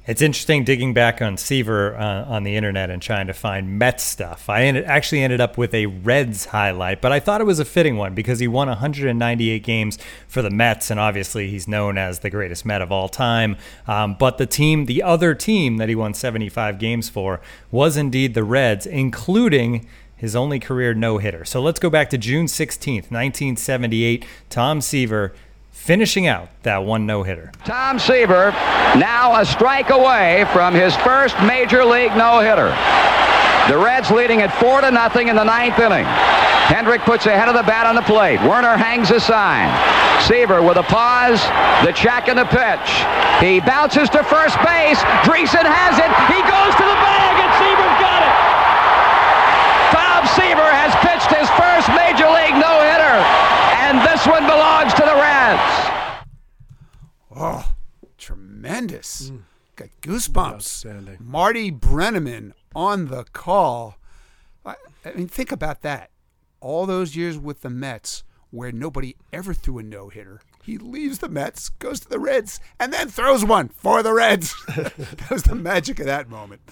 Speaker 9: It's interesting digging back on Seaver uh, on the internet and trying to find Mets stuff. I ended, actually ended up with a Reds highlight, but I thought it was a fitting one because he won 198 games for the Mets, and obviously he's known as the greatest Met of all time. Um, but the team, the other team that he won 75 games for, was indeed the Reds, including his only career no hitter. So let's go back to June 16th, 1978. Tom Seaver finishing out that one no hitter.
Speaker 11: Tom Seaver now a strike away from his first major league no-hitter. The Reds leading at four to nothing in the ninth inning. Hendrick puts ahead of the bat on the plate. Werner hangs a sign. Seaver with a pause, the check and the pitch. He bounces to first base. Driessen has it. He goes to the bag and Seaver's got it. Tom Seaver has pitched his first major league no-hitter, and this one belongs to the Reds.
Speaker 2: Oh, tremendous. Got goosebumps. Marty Brennaman on the call. I, I mean, think about that. All those years with the Mets where nobody ever threw a no hitter. He leaves the Mets, goes to the Reds, and then throws one for the Reds. <laughs> that was the magic of that moment.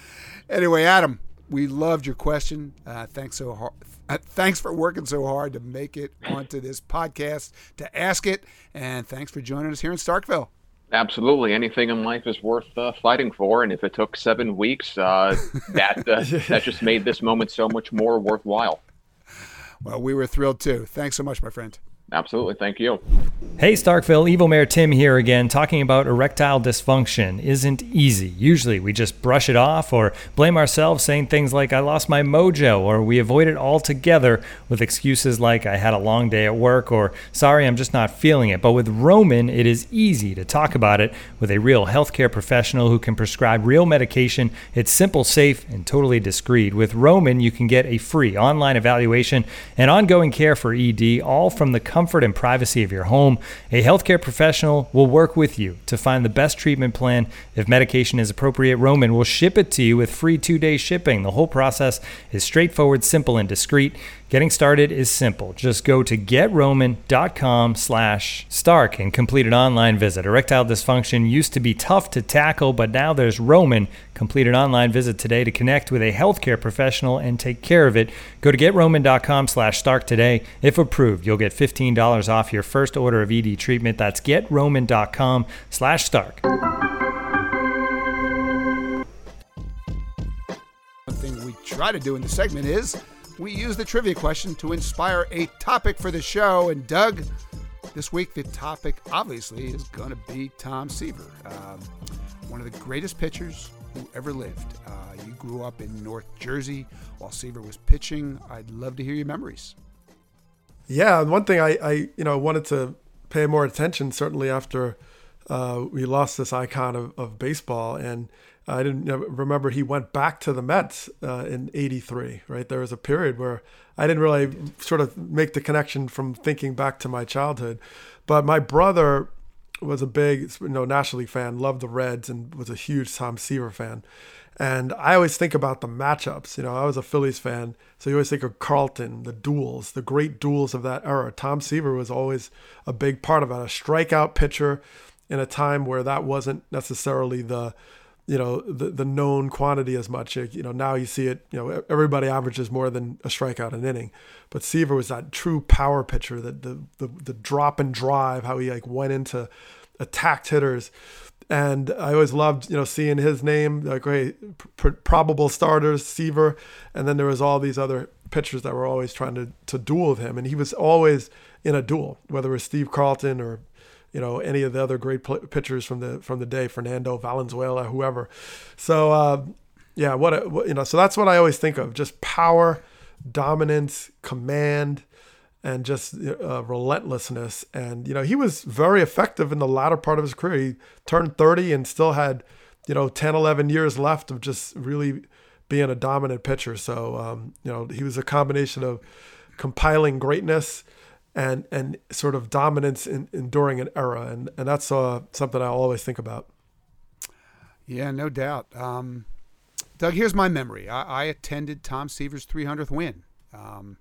Speaker 2: Anyway, Adam, we loved your question. Uh, thanks so hard. Uh, thanks for working so hard to make it onto this podcast, to ask it, and thanks for joining us here in Starkville.
Speaker 10: Absolutely, anything in life is worth uh, fighting for, and if it took seven weeks, uh, <laughs> that uh, that just made this moment so much more worthwhile.
Speaker 2: Well, we were thrilled too. Thanks so much, my friend.
Speaker 10: Absolutely, thank you.
Speaker 9: Hey Starkville, Evil Mayor Tim here again, talking about erectile dysfunction isn't easy. Usually we just brush it off or blame ourselves saying things like, I lost my mojo, or we avoid it altogether with excuses like, I had a long day at work, or sorry, I'm just not feeling it. But with Roman, it is easy to talk about it with a real healthcare professional who can prescribe real medication. It's simple, safe, and totally discreet. With Roman, you can get a free online evaluation and ongoing care for ED, all from the comfort and privacy of your home. A healthcare professional will work with you to find the best treatment plan. If medication is appropriate, Roman will ship it to you with free two day shipping. The whole process is straightforward, simple, and discreet. Getting started is simple. Just go to getroman.com slash stark and complete an online visit. Erectile dysfunction used to be tough to tackle, but now there's Roman. Complete an online visit today to connect with a healthcare professional and take care of it. Go to getroman.com slash stark today. If approved, you'll get $15 off your first order of ED treatment. That's getroman.com slash stark.
Speaker 2: One thing we try to do in the segment is we use the trivia question to inspire a topic for the show. And Doug, this week the topic obviously is going to be Tom Seaver, um, one of the greatest pitchers who ever lived. Uh, you grew up in North Jersey while Seaver was pitching. I'd love to hear your memories.
Speaker 5: Yeah, one thing I, I you know wanted to pay more attention certainly after uh, we lost this icon of, of baseball, and I didn't remember he went back to the Mets uh, in '83. Right, there was a period where I didn't really sort of make the connection from thinking back to my childhood, but my brother was a big you know National League fan, loved the Reds, and was a huge Tom Seaver fan. And I always think about the matchups. You know, I was a Phillies fan, so you always think of Carlton, the duels, the great duels of that era. Tom Seaver was always a big part of it, a strikeout pitcher in a time where that wasn't necessarily the, you know, the, the known quantity as much. You know, now you see it, you know, everybody averages more than a strikeout an inning. But Seaver was that true power pitcher, that the, the, the drop and drive, how he like went into attacked hitters and I always loved you know seeing his name like great pr- probable starters Seaver and then there was all these other pitchers that were always trying to to duel with him, and he was always in a duel, whether it was Steve Carlton or you know any of the other great pl- pitchers from the from the day, Fernando Valenzuela, whoever. So uh, yeah, what, a, what you know. So that's what I always think of: just power, dominance, command, and just uh, relentlessness. And you know, he was very effective in the latter part of his career. He turned 30 and still had you know 10, 11 years left of just really being a dominant pitcher. So um, you know, he was a combination of compiling greatness and and sort of dominance in, in during an era, and and that's uh, something I always think about.
Speaker 2: Yeah, no doubt. Um, Doug, here's my memory. I, I attended Tom Seaver's 300th win. Um,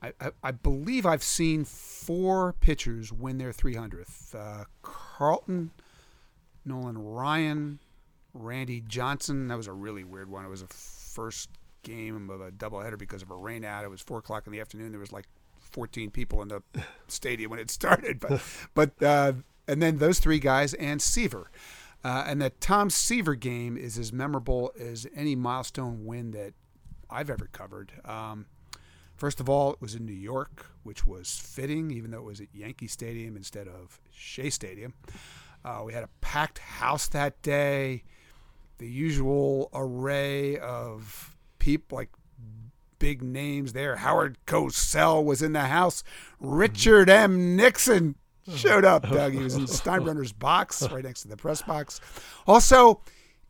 Speaker 2: I, I, I, believe I've seen four pitchers win their 300th. Uh, Carlton, Nolan Ryan, Randy Johnson. That was a really weird one. It was a first game of a doubleheader because of a rainout. It was four o'clock in the afternoon. There was like 14 people in the stadium when it started. But, but uh, and then those three guys and Seaver. Uh, and that Tom Seaver game is as memorable as any milestone win that I've ever covered. Um, first of all, it was in New York, which was fitting, even though it was at Yankee Stadium instead of Shea Stadium. Uh, we had a packed house that day. The usual array of people, like big names there. Howard Cosell was in the house. Richard M. Nixon showed up, Doug. He was in <laughs> Steinbrenner's box right next to the press box. Also,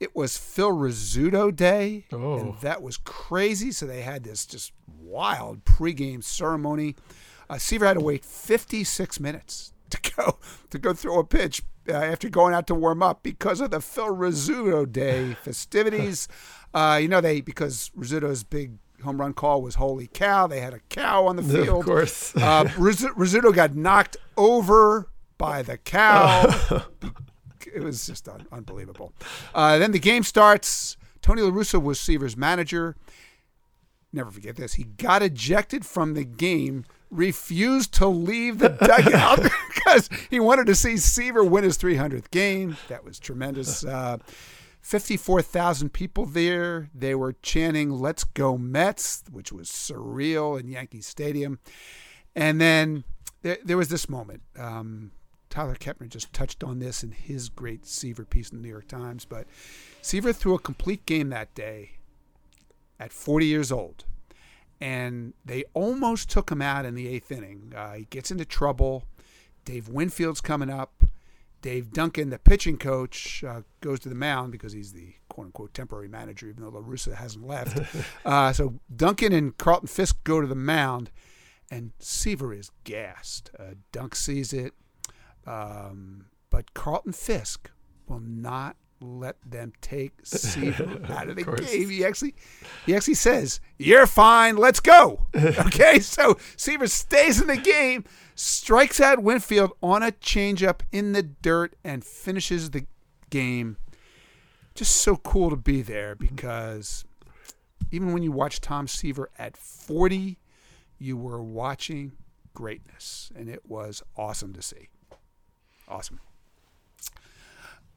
Speaker 2: it was Phil Rizzuto Day,
Speaker 5: oh.
Speaker 2: and that was crazy. So they had this just wild pregame ceremony. Uh, Seaver had to wait 56 minutes to go to go throw a pitch uh, after going out to warm up because of the Phil Rizzuto Day <laughs> festivities. Uh, you know they because Rizzuto's big home run call was holy cow. They had a cow on the field.
Speaker 5: Of course.
Speaker 2: uh, Rizzuto got knocked over by the cow. <laughs> it was just un- unbelievable. Uh, then the game starts. Tony La Russa was Seaver's manager. Never forget this. He got ejected from the game, refused to leave the dugout <laughs> because he wanted to see Seaver win his 300th game. That was tremendous. Uh, 54,000 people there. They were chanting, Let's go Mets, which was surreal in Yankee Stadium. And then there, there was this moment. Um, Tyler Kepner just touched on this in his great Seaver piece in the New York Times. But Seaver threw a complete game that day at 40 years old. And they almost took him out in the eighth inning. Uh, he gets into trouble. Dave Winfield's coming up. Dave Duncan, the pitching coach, uh, goes to the mound because he's the quote unquote temporary manager, even though La Russa hasn't left. <laughs> uh, so Duncan and Carlton Fisk go to the mound, and Seaver is gassed. Uh, Dunk sees it, um, but Carlton Fisk will not let them take <laughs> Seaver out of the
Speaker 5: Of
Speaker 2: game. He actually, he actually says, "You're fine. Let's go." <laughs> Okay, so Seaver stays in the game, strikes out Winfield on a changeup in the dirt, and finishes the game. Just so cool to be there because even when you watch Tom Seaver at 40, you were watching greatness, and it was awesome to see. Awesome.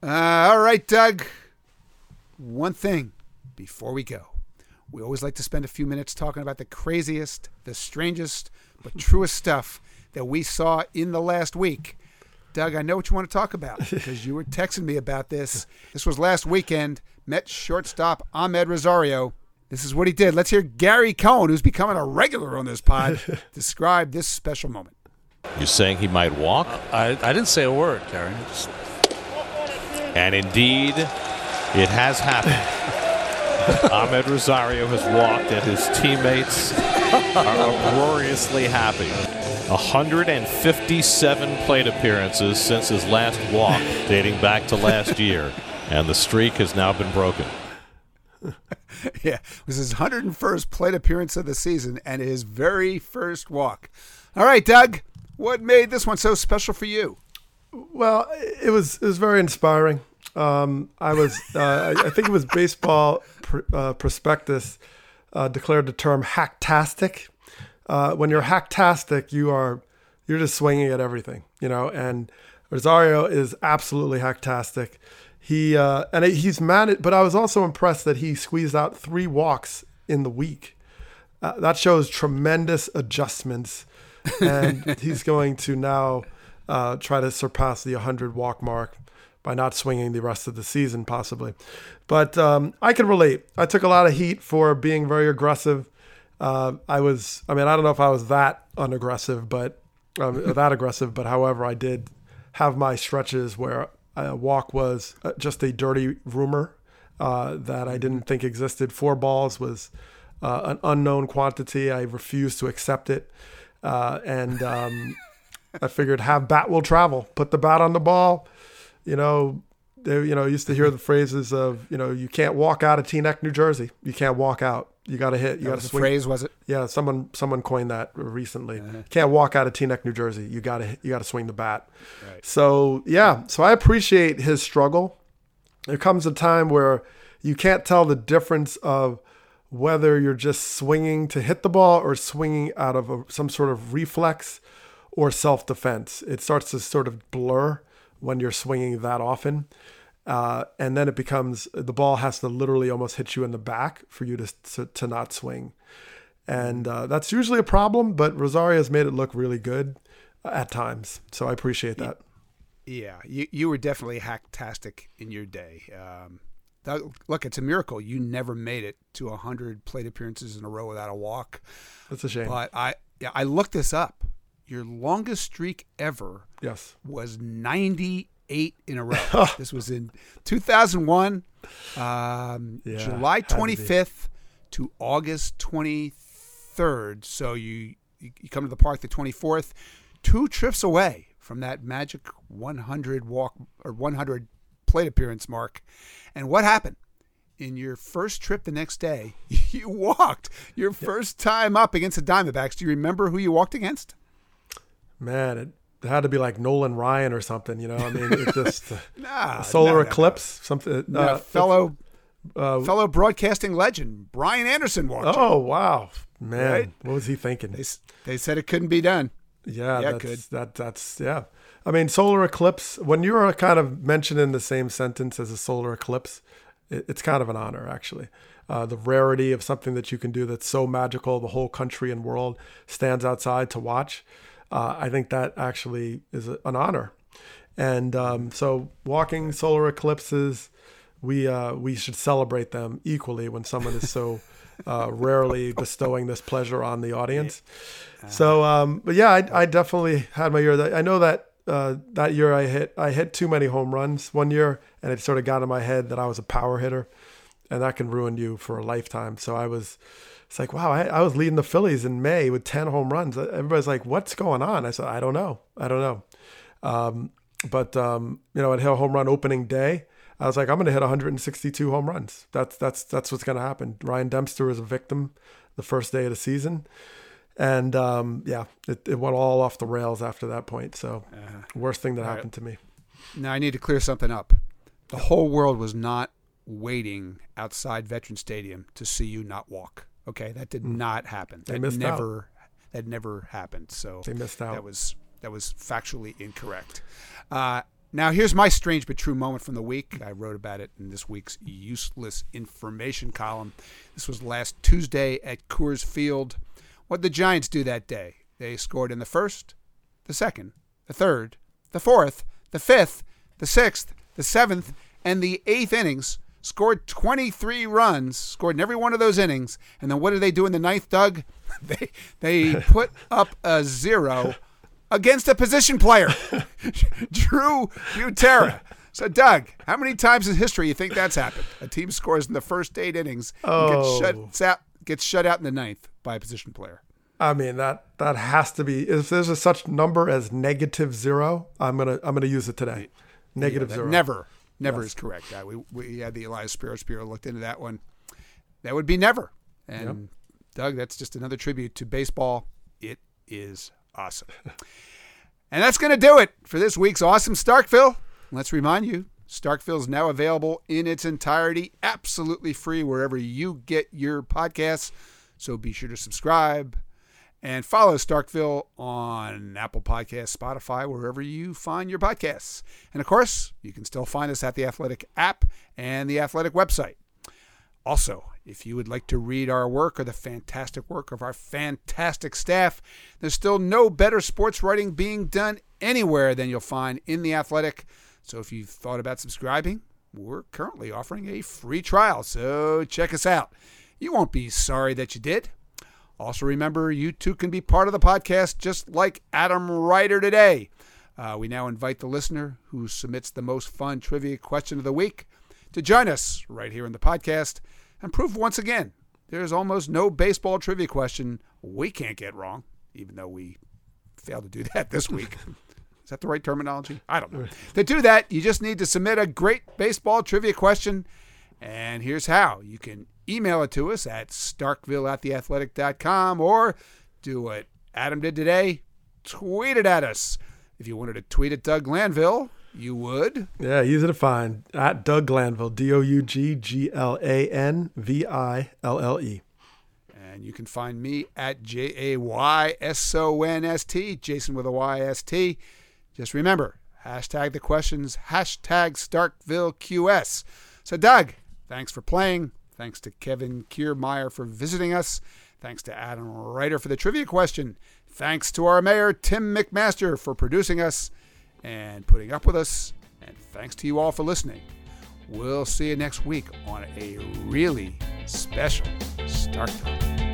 Speaker 2: Uh, all right, Doug. One thing before we go. We always like to spend a few minutes talking about the craziest, the strangest, but <laughs> truest stuff that we saw in the last week. Doug, I know what you want to talk about <laughs> because you were texting me about this. This was last weekend. Met shortstop Amed Rosario. This is what he did. Let's hear Gary Cohen, who's becoming a regular on this pod, <laughs> describe this special moment.
Speaker 12: You're saying he might walk?
Speaker 13: I, I didn't say a word, Karen. Just...
Speaker 12: And indeed, it has happened. <laughs> Amed Rosario has walked, and his teammates are uproariously happy. 157 plate appearances since his last walk, dating back to last <laughs> year, and the streak has now been broken. <laughs>
Speaker 2: yeah, it was his 101st plate appearance of the season and his very first walk. All right, Doug, what made this one so special for you?
Speaker 5: Well, it was it was very inspiring. Um, I was uh, I think it was Baseball pr- uh, Prospectus uh, declared the term hacktastic. Uh, when you're hacktastic, you are you're just swinging at everything, you know. And Rosario is absolutely hacktastic. He uh, and he's managed, but I was also impressed that he squeezed out three walks in the week. uh, that shows tremendous adjustments, and he's going to now uh, try to surpass the 100 walk mark by not swinging the rest of the season, possibly. But um, I can relate. I took a lot of heat for being very aggressive. Uh, I was, I mean, I don't know if I was that unaggressive, but um, <laughs> that aggressive, but however, I did have my stretches where a walk was uh, just a dirty rumor uh, that I didn't think existed. Four balls was uh, an unknown quantity. I refused to accept it. Uh, and um, I figured have bat will travel. Put the bat on the ball. You know, they you know used to hear the phrases of you know you can't walk out of Teaneck, New Jersey. You can't walk out. You got to hit. You got to swing.
Speaker 2: phrase was it?
Speaker 5: Yeah, someone someone coined that recently. Uh-huh. Can't walk out of Teaneck, New Jersey. You got to you got to swing the bat. Right. So yeah, so I appreciate his struggle. There comes a time where you can't tell the difference of whether you're just swinging to hit the ball or swinging out of a, some sort of reflex or self defense. It starts to sort of blur when you're swinging that often. Uh, and then it becomes the ball has to literally almost hit you in the back for you to to, to not swing, and uh, that's usually a problem. But Rosario has made it look really good at times, so I appreciate that.
Speaker 2: Yeah, you you were definitely hacktastic in your day. Um, that, look, it's a miracle you never made it to hundred plate appearances in a row without a walk.
Speaker 5: That's a shame.
Speaker 2: But I yeah I looked this up. Your longest streak ever
Speaker 5: yes
Speaker 2: was ninety eight in a row. <laughs> this was in 2001, um, yeah, July 25th to, to, August 23rd. So you you come to the park the 24th, two trips away from that magic 100 walk or 100 plate appearance mark. And what happened? In your first trip the next day, <laughs> you walked your first time up against the Diamondbacks. Do you remember who you walked against?
Speaker 5: Man, it it had to be like Nolan Ryan or something, you know. I mean, it <laughs> just nah, solar eclipse, something.
Speaker 2: Uh, fellow uh, fellow broadcasting legend Brian Anderson walked.
Speaker 5: Oh wow, man, right? what was he thinking?
Speaker 2: They, they said it couldn't be done.
Speaker 5: Yeah, yeah, that's, could. That that's yeah. I mean, solar eclipse. When you're kind of mentioned in the same sentence as a solar eclipse, it, it's kind of an honor, actually. Uh, the rarity of something that you can do that's so magical, the whole country and world stands outside to watch uh, I think that actually is a, an honor. And um, so, walking solar eclipses, we uh, we should celebrate them equally when someone is so <laughs> uh, rarely bestowing this pleasure on the audience. So, um, but yeah, I, I, definitely had my year. I know that uh, that year I hit I hit too many home runs one year, and it sort of got in my head that I was a power hitter, and that can ruin you for a lifetime. So I was it's like, wow, I, I, was leading the Phillies in May with 10 home runs. Everybody's like, what's going on? I said, I don't know. I don't know. Um, but, um, you know, at Hill Home Run opening day, I was like, I'm going to hit 162 home runs. That's, that's, that's what's going to happen. Ryan Dempster was a victim the first day of the season. And um, yeah, it, it went all off the rails after that point. So, uh, worst thing that happened right. to me.
Speaker 2: Now, I need to clear something up. The whole world was not waiting outside Veteran Stadium to see you not walk. Okay, that did mm. not happen.
Speaker 5: They
Speaker 2: that
Speaker 5: missed
Speaker 2: never
Speaker 5: out.
Speaker 2: that never happened. So
Speaker 5: they missed out.
Speaker 2: That was that was factually incorrect. Uh, now here's my strange but true moment from the week. I wrote about it in this week's useless information column. This was last Tuesday at Coors Field. What the Giants do that day? They scored in the first, the second, the third, the fourth, the fifth, the sixth, the seventh, and the eighth innings scored 23 runs, scored in every one of those innings. And then what did they do in the ninth, Doug? <laughs> they they <laughs> put up a zero against a position player, <laughs> Drew Butera. So, Doug, how many times in history do you think that's happened? A team scores in the first eight innings,
Speaker 5: oh.
Speaker 2: gets, shut, gets shut out in the ninth by a position player.
Speaker 5: I mean that that has to be. If there's a such number as negative zero, I'm gonna I'm gonna use it today. Negative
Speaker 2: yeah,
Speaker 5: zero.
Speaker 2: Never Never yes. is correct. Uh, we we had the Elias Sports Bureau looked into that one. That would be never. And yep. Doug, that's just another tribute to baseball. It is awesome. <laughs> and that's going to do it for this week's Awesome Starkville. Let's remind you, Starkville is now available in its entirety, absolutely free wherever you get your podcasts. So be sure to subscribe, and follow Starkville on Apple Podcasts, Spotify, wherever you find your podcasts. And of course, you can still find us at the Athletic app and the Athletic website. Also, if you would like to read our work or the fantastic work of our fantastic staff, there's still no better sports writing being done anywhere than you'll find in The Athletic. So if you've thought about subscribing, we're currently offering a free trial. So check us out. You won't be sorry that you did. Also, remember, you too can be part of the podcast just like Adam Ryder today. Uh, we now invite the listener who submits the most fun trivia question of the week to join us right here in the podcast and prove once again there's almost no baseball trivia question we can't get wrong, even though we failed to do that this week. <laughs> Is that the right terminology? I don't know. To do that, you just need to submit a great baseball trivia question. And here's how you can email it to us at starkville at theathletic.com or do what Adam did today tweet it at us. If you wanted to tweet at Doug Glanville, you would.
Speaker 5: Yeah, easy to find at Doug Glanville, D O U G G L A N V I L L E.
Speaker 2: And you can find me at J A Y S O N S T, Jason with a Y S T. Just remember, hashtag the questions, hashtag StarkvilleQS. So, Doug, thanks for playing. Thanks to Kevin Kiermaier for visiting us. Thanks to Adam Ryder for the trivia question. Thanks to our mayor, Tim McMaster, for producing us and putting up with us. And thanks to you all for listening. We'll see you next week on a really special Starkville.